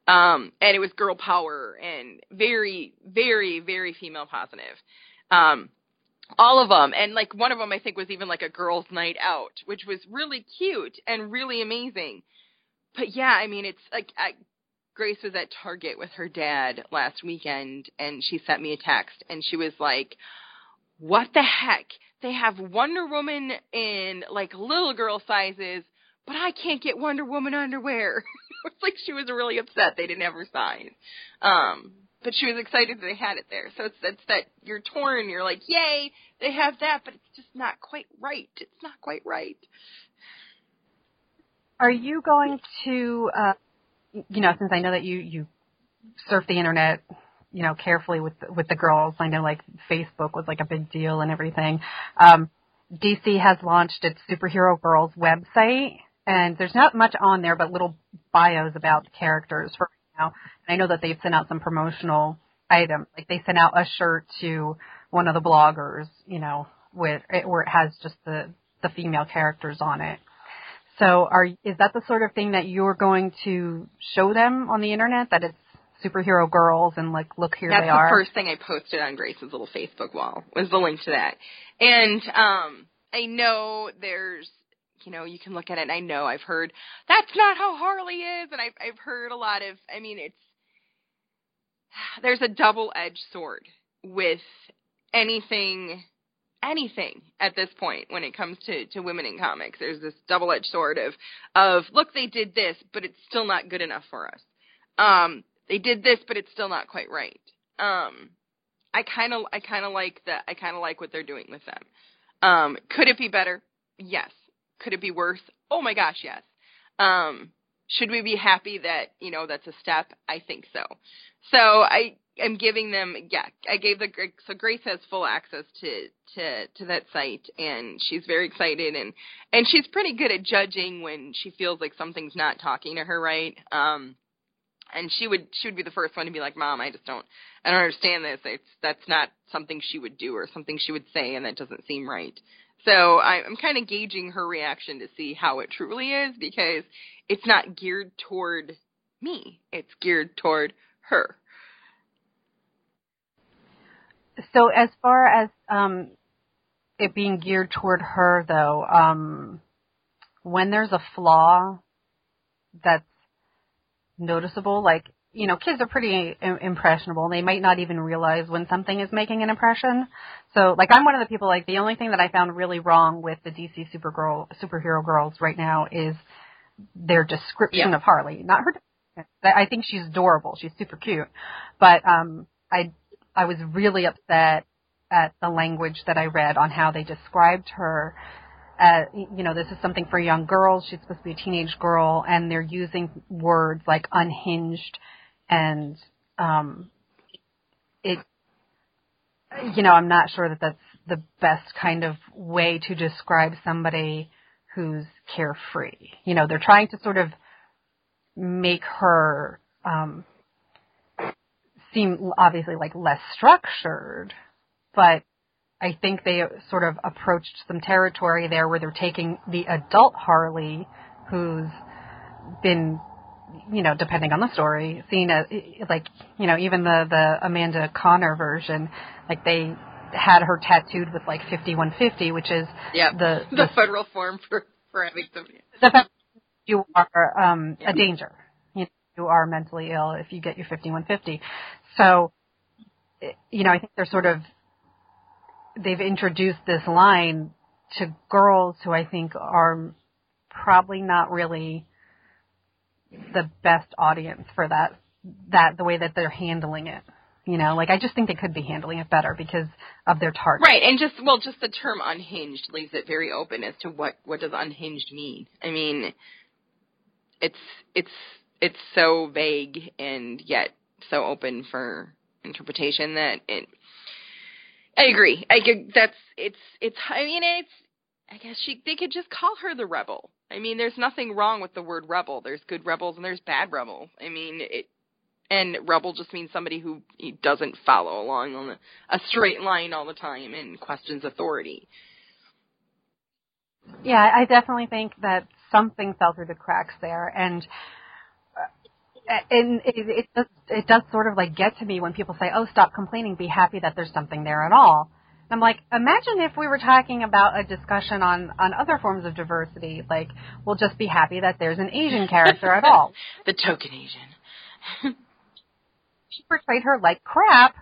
Um, and it was girl power and very, very, very female positive. Um, all of them, and like one of them, I think was even like a girls' night out, which was really cute and really amazing. But yeah, I mean, it's like I, Grace was at Target with her dad last weekend, and she sent me a text, and she was like, "What the heck? They have Wonder Woman in like little girl sizes, but I can't get Wonder Woman underwear. it's like she was really upset they didn't have her size. Um, but she was excited that they had it there. So it's it's that you're torn. You're like, yay, they have that, but it's just not quite right. It's not quite right. Are you going to, uh, you know, since I know that you you surf the internet, you know, carefully with with the girls. I know like Facebook was like a big deal and everything. Um, DC has launched its Superhero Girls website and there's not much on there but little bios about characters for now. And I know that they've sent out some promotional items. Like they sent out a shirt to one of the bloggers, you know, with where it has just the the female characters on it. So are is that the sort of thing that you're going to show them on the internet that it's superhero girls and like look here That's they are? That's the first thing I posted on Grace's little Facebook wall was the link to that. And um I know there's you know, you can look at it and I know I've heard that's not how Harley is and I've I've heard a lot of I mean it's there's a double edged sword with anything anything at this point when it comes to to women in comics. There's this double-edged sword of of look they did this, but it's still not good enough for us. Um, they did this, but it's still not quite right. Um, I kind of I kind of like that. I kind of like what they're doing with them. Um, could it be better? Yes. Could it be worse? Oh my gosh, yes. Um, should we be happy that you know that's a step? I think so. So I am giving them yeah. I gave the so Grace has full access to to to that site and she's very excited and and she's pretty good at judging when she feels like something's not talking to her right. Um, and she would she would be the first one to be like, "Mom, I just don't I don't understand this. It's that's not something she would do or something she would say, and that doesn't seem right." So I, I'm kind of gauging her reaction to see how it truly is because it's not geared toward me. It's geared toward her. So as far as um, it being geared toward her, though, um, when there's a flaw that's noticeable, like you know, kids are pretty impressionable. They might not even realize when something is making an impression. So, like, I'm one of the people. Like, the only thing that I found really wrong with the DC Supergirl superhero girls right now is their description yeah. of Harley. Not her. I think she's adorable. She's super cute, but um, I I was really upset at the language that I read on how they described her. As, you know, this is something for young girls. She's supposed to be a teenage girl, and they're using words like unhinged and um, it you know i'm not sure that that's the best kind of way to describe somebody who's carefree you know they're trying to sort of make her um seem obviously like less structured but i think they sort of approached some territory there where they're taking the adult harley who's been you know, depending on the story, seen as like, you know, even the the Amanda Conner version, like they had her tattooed with like 5150, which is yep. the, the the federal form for for having somebody. The you are um yep. a danger. You, know, you are mentally ill if you get your 5150. So, you know, I think they're sort of they've introduced this line to girls who I think are probably not really the best audience for that that the way that they're handling it. You know, like I just think they could be handling it better because of their target. Right, and just well, just the term unhinged leaves it very open as to what what does unhinged mean. I mean, it's it's it's so vague and yet so open for interpretation that it. I agree. I that's it's it's. I mean, it's. I guess she they could just call her the rebel. I mean, there's nothing wrong with the word rebel. There's good rebels and there's bad rebels. I mean, it and rebel just means somebody who doesn't follow along on a straight line all the time and questions authority. Yeah, I definitely think that something fell through the cracks there, and and it, it does it does sort of like get to me when people say, "Oh, stop complaining, be happy that there's something there at all." I'm like, imagine if we were talking about a discussion on on other forms of diversity. Like, we'll just be happy that there's an Asian character at all. the token Asian. she portrayed her like crap.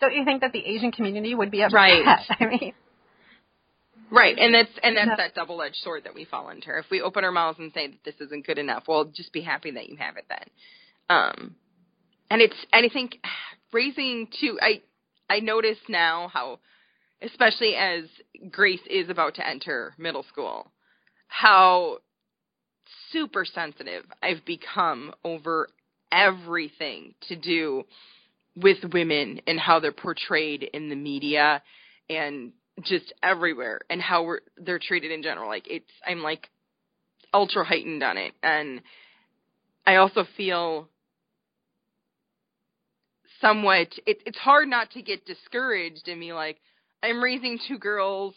Don't you think that the Asian community would be upset? Right. I mean. Right, and that's and that's no. that double-edged sword that we fall into. If we open our mouths and say that this isn't good enough, well, just be happy that you have it then. Um, and it's and I think raising two. I I notice now how especially as Grace is about to enter middle school, how super sensitive I've become over everything to do with women and how they're portrayed in the media and just everywhere and how we're they're treated in general like it's I'm like ultra heightened on it and I also feel somewhat it, it's hard not to get discouraged and be like I'm raising two girls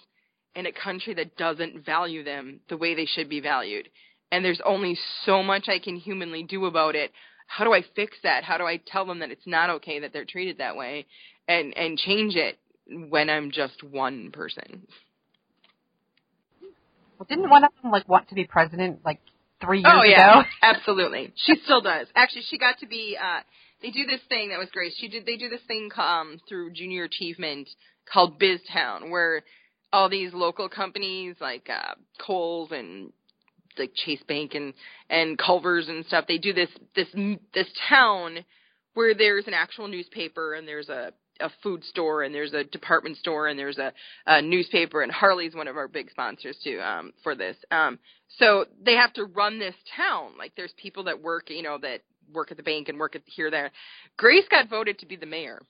in a country that doesn't value them the way they should be valued. And there's only so much I can humanly do about it. How do I fix that? How do I tell them that it's not okay that they're treated that way and and change it when I'm just one person? Well, didn't one of them like want to be president like three years oh, yeah. ago? Absolutely. She still does. Actually, she got to be uh they do this thing that was great. She did they do this thing um through Junior Achievement called BizTown where all these local companies like uh Kohl's and like Chase Bank and and Culver's and stuff. They do this this this town where there's an actual newspaper and there's a a food store and there's a department store and there's a, a newspaper and Harley's one of our big sponsors too um for this. Um so they have to run this town. Like there's people that work, you know, that work at the bank and work at here there. Grace got voted to be the mayor.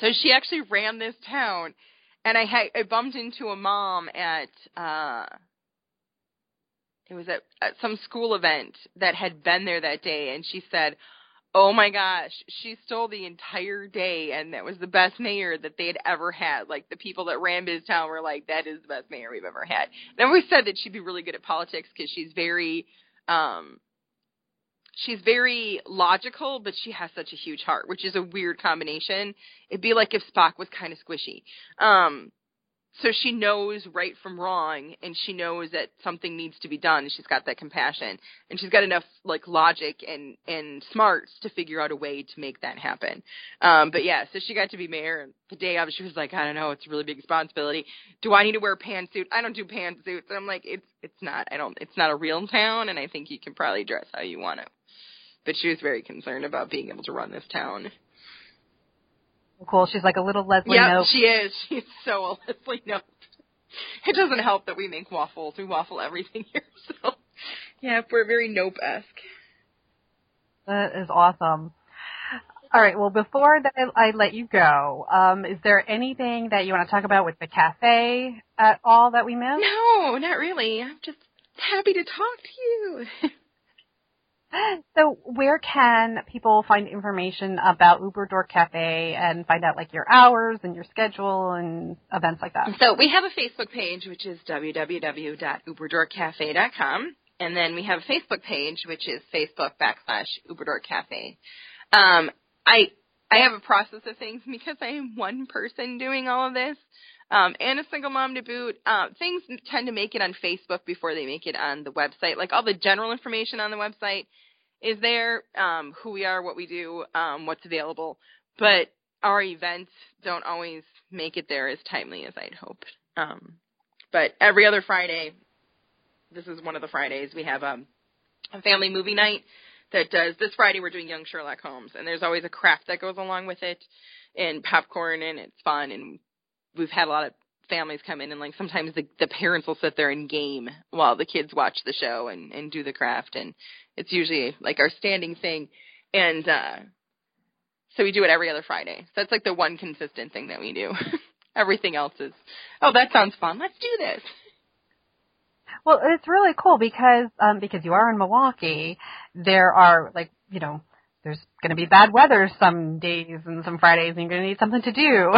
So she actually ran this town and I had I bumped into a mom at uh it was at, at some school event that had been there that day and she said oh my gosh she stole the entire day and that was the best mayor that they had ever had like the people that ran biztown were like that is the best mayor we've ever had then we said that she'd be really good at politics because she's very um she's very logical but she has such a huge heart which is a weird combination. It'd be like if spock was kind of squishy. Um so she knows right from wrong and she knows that something needs to be done and she's got that compassion and she's got enough like logic and and smarts to figure out a way to make that happen. Um but yeah so she got to be mayor and the day of she was like i don't know it's a really big responsibility. Do i need to wear a pantsuit? I don't do pantsuits. And i'm like it's it's not i don't it's not a real town and i think you can probably dress how you want to but she was very concerned about being able to run this town cool. She's like a little Leslie yeah, Knope. she is. She's so a Leslie Knope. It doesn't help that we make waffles. We waffle everything here. So, yeah, we're very Knope esque. That is awesome. All right. Well, before that, I let you go. Um, is there anything that you want to talk about with the cafe at all that we missed? No, not really. I'm just happy to talk to you. So where can people find information about Uberdork Cafe and find out like your hours and your schedule and events like that? So we have a Facebook page which is www.uberdorkcafe.com and then we have a Facebook page which is Facebook backslash Uberdork Cafe. Um, I I have a process of things because I am one person doing all of this. Um, and a single mom to boot. Uh, things tend to make it on Facebook before they make it on the website. Like all the general information on the website is there, um, who we are, what we do, um, what's available. But our events don't always make it there as timely as I'd hoped. Um, but every other Friday, this is one of the Fridays, we have um, a family movie night that does. This Friday, we're doing Young Sherlock Holmes, and there's always a craft that goes along with it, and popcorn, and it's fun. And we've had a lot of families come in and like sometimes the the parents will sit there and game while the kids watch the show and and do the craft and it's usually like our standing thing and uh so we do it every other Friday. So that's like the one consistent thing that we do. Everything else is, oh, that sounds fun. Let's do this. Well, it's really cool because um because you are in Milwaukee, there are like, you know, there's going to be bad weather some days and some Fridays and you're going to need something to do.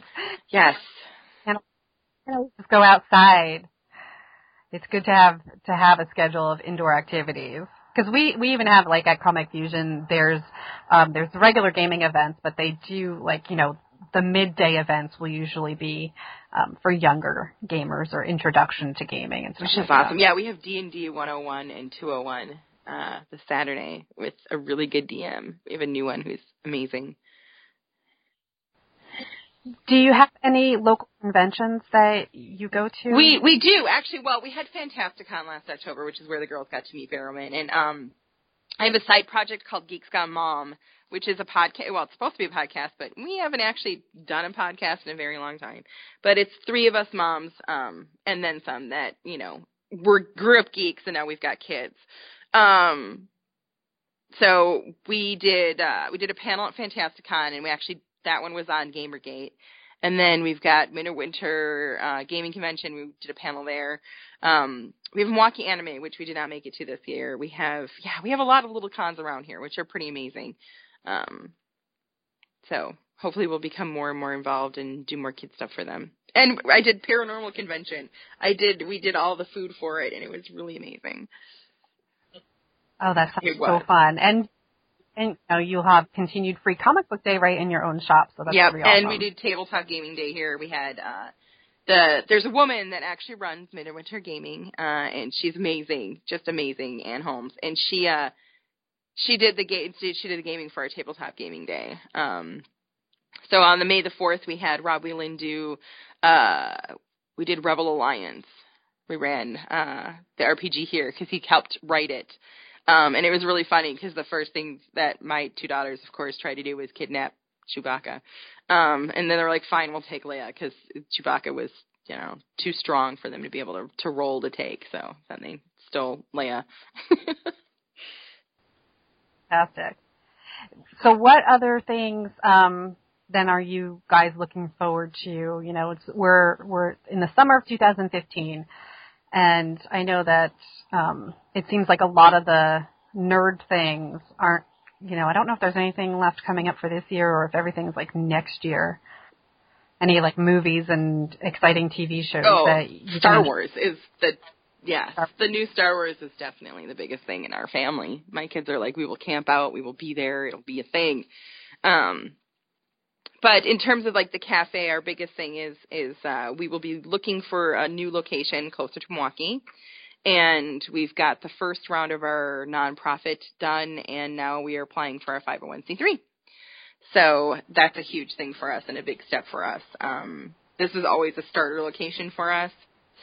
Yes know, just go outside. It's good to have to have a schedule of indoor activities because we we even have like at Comic Fusion there's um there's regular gaming events but they do like you know the midday events will usually be um for younger gamers or introduction to gaming and stuff which is like awesome that. yeah we have D&D 101 and 201 uh this Saturday with a really good DM we have a new one who's amazing Do you have any local conventions that you go to? We we do actually. Well, we had Fantasticon last October, which is where the girls got to meet Barrowman, and um, I have a side project called Geeks Gone Mom, which is a podcast. Well, it's supposed to be a podcast, but we haven't actually done a podcast in a very long time. But it's three of us moms, um, and then some that you know we're grew up geeks, and now we've got kids. Um, so we did uh, we did a panel at Fantasticon, and we actually that one was on Gamergate. And then we've got Midwinter uh, Gaming Convention. We did a panel there. Um, we have Milwaukee Anime, which we did not make it to this year. We have yeah, we have a lot of little cons around here, which are pretty amazing. Um, so hopefully we'll become more and more involved and do more kid stuff for them. And I did paranormal convention. I did we did all the food for it, and it was really amazing. Oh, that sounds It so fun. And and you know, you'll have continued free comic book day right in your own shop, so that's yep, awesome. and we did tabletop gaming day here. We had uh the there's a woman that actually runs Midwinter Gaming, uh, and she's amazing, just amazing, Ann Holmes, and she uh she did the game. She did the gaming for our tabletop gaming day. Um, so on the May the fourth, we had Rob Whelan do. Uh, we did Rebel Alliance. We ran uh, the RPG here because he helped write it. Um, and it was really funny because the first thing that my two daughters, of course, tried to do was kidnap Chewbacca. Um, and then they were like, fine, we'll take Leia because Chewbacca was, you know, too strong for them to be able to, to roll to take. So then they stole Leia. Fantastic. So what other things, um, then are you guys looking forward to? You know, it's, we're, we're in the summer of 2015 and I know that, um, it seems like a lot of the nerd things aren't you know, I don't know if there's anything left coming up for this year or if everything's like next year. Any like movies and exciting TV shows oh, that you Star can... Wars is the yes, Star- the new Star Wars is definitely the biggest thing in our family. My kids are like, we will camp out, we will be there, it'll be a thing. Um, but in terms of like the cafe, our biggest thing is is uh, we will be looking for a new location closer to Milwaukee and we've got the first round of our nonprofit done, and now we are applying for our 501c3. So that's a huge thing for us and a big step for us. Um, this is always a starter location for us.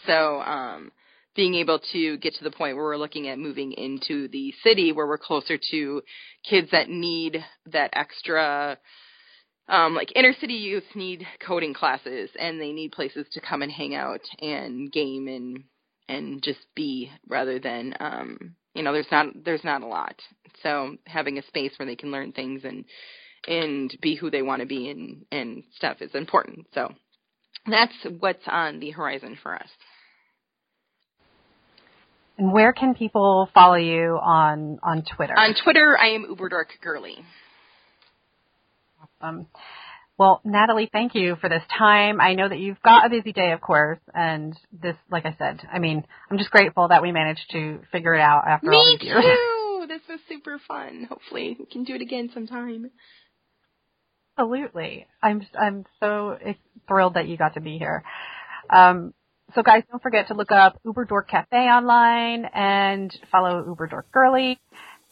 So um, being able to get to the point where we're looking at moving into the city where we're closer to kids that need that extra um, like inner city youth need coding classes and they need places to come and hang out and game and and just be rather than um you know there's not there's not a lot. So having a space where they can learn things and and be who they want to be and and stuff is important. So that's what's on the horizon for us. And where can people follow you on on twitter? On twitter i am uberdork girly awesome well, Natalie, thank you for this time. I know that you've got a busy day, of course, and this, like I said, I mean, I'm just grateful that we managed to figure it out after Me all these years. too. This was super fun. Hopefully, we can do it again sometime. Absolutely. I'm I'm so thrilled that you got to be here. Um, so guys, don't forget to look up Uber Dork Cafe online and follow Uber Dork Girly.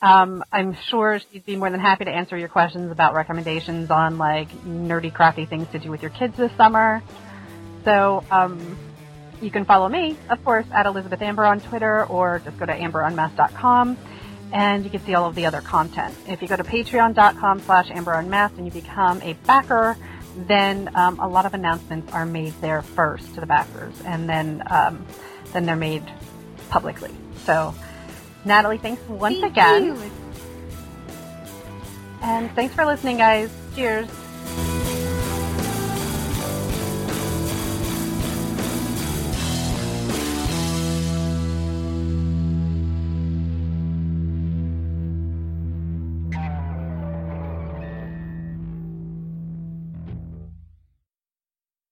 Um, I'm sure she'd be more than happy to answer your questions about recommendations on like nerdy, crafty things to do with your kids this summer. So um, you can follow me, of course, at Elizabeth Amber on Twitter, or just go to amberunmasked.com, and you can see all of the other content. If you go to patreon.com slash amberunmasked and you become a backer, then um, a lot of announcements are made there first to the backers, and then um, then they're made publicly. So Natalie, thanks once Thank again. You. And thanks for listening, guys. Cheers.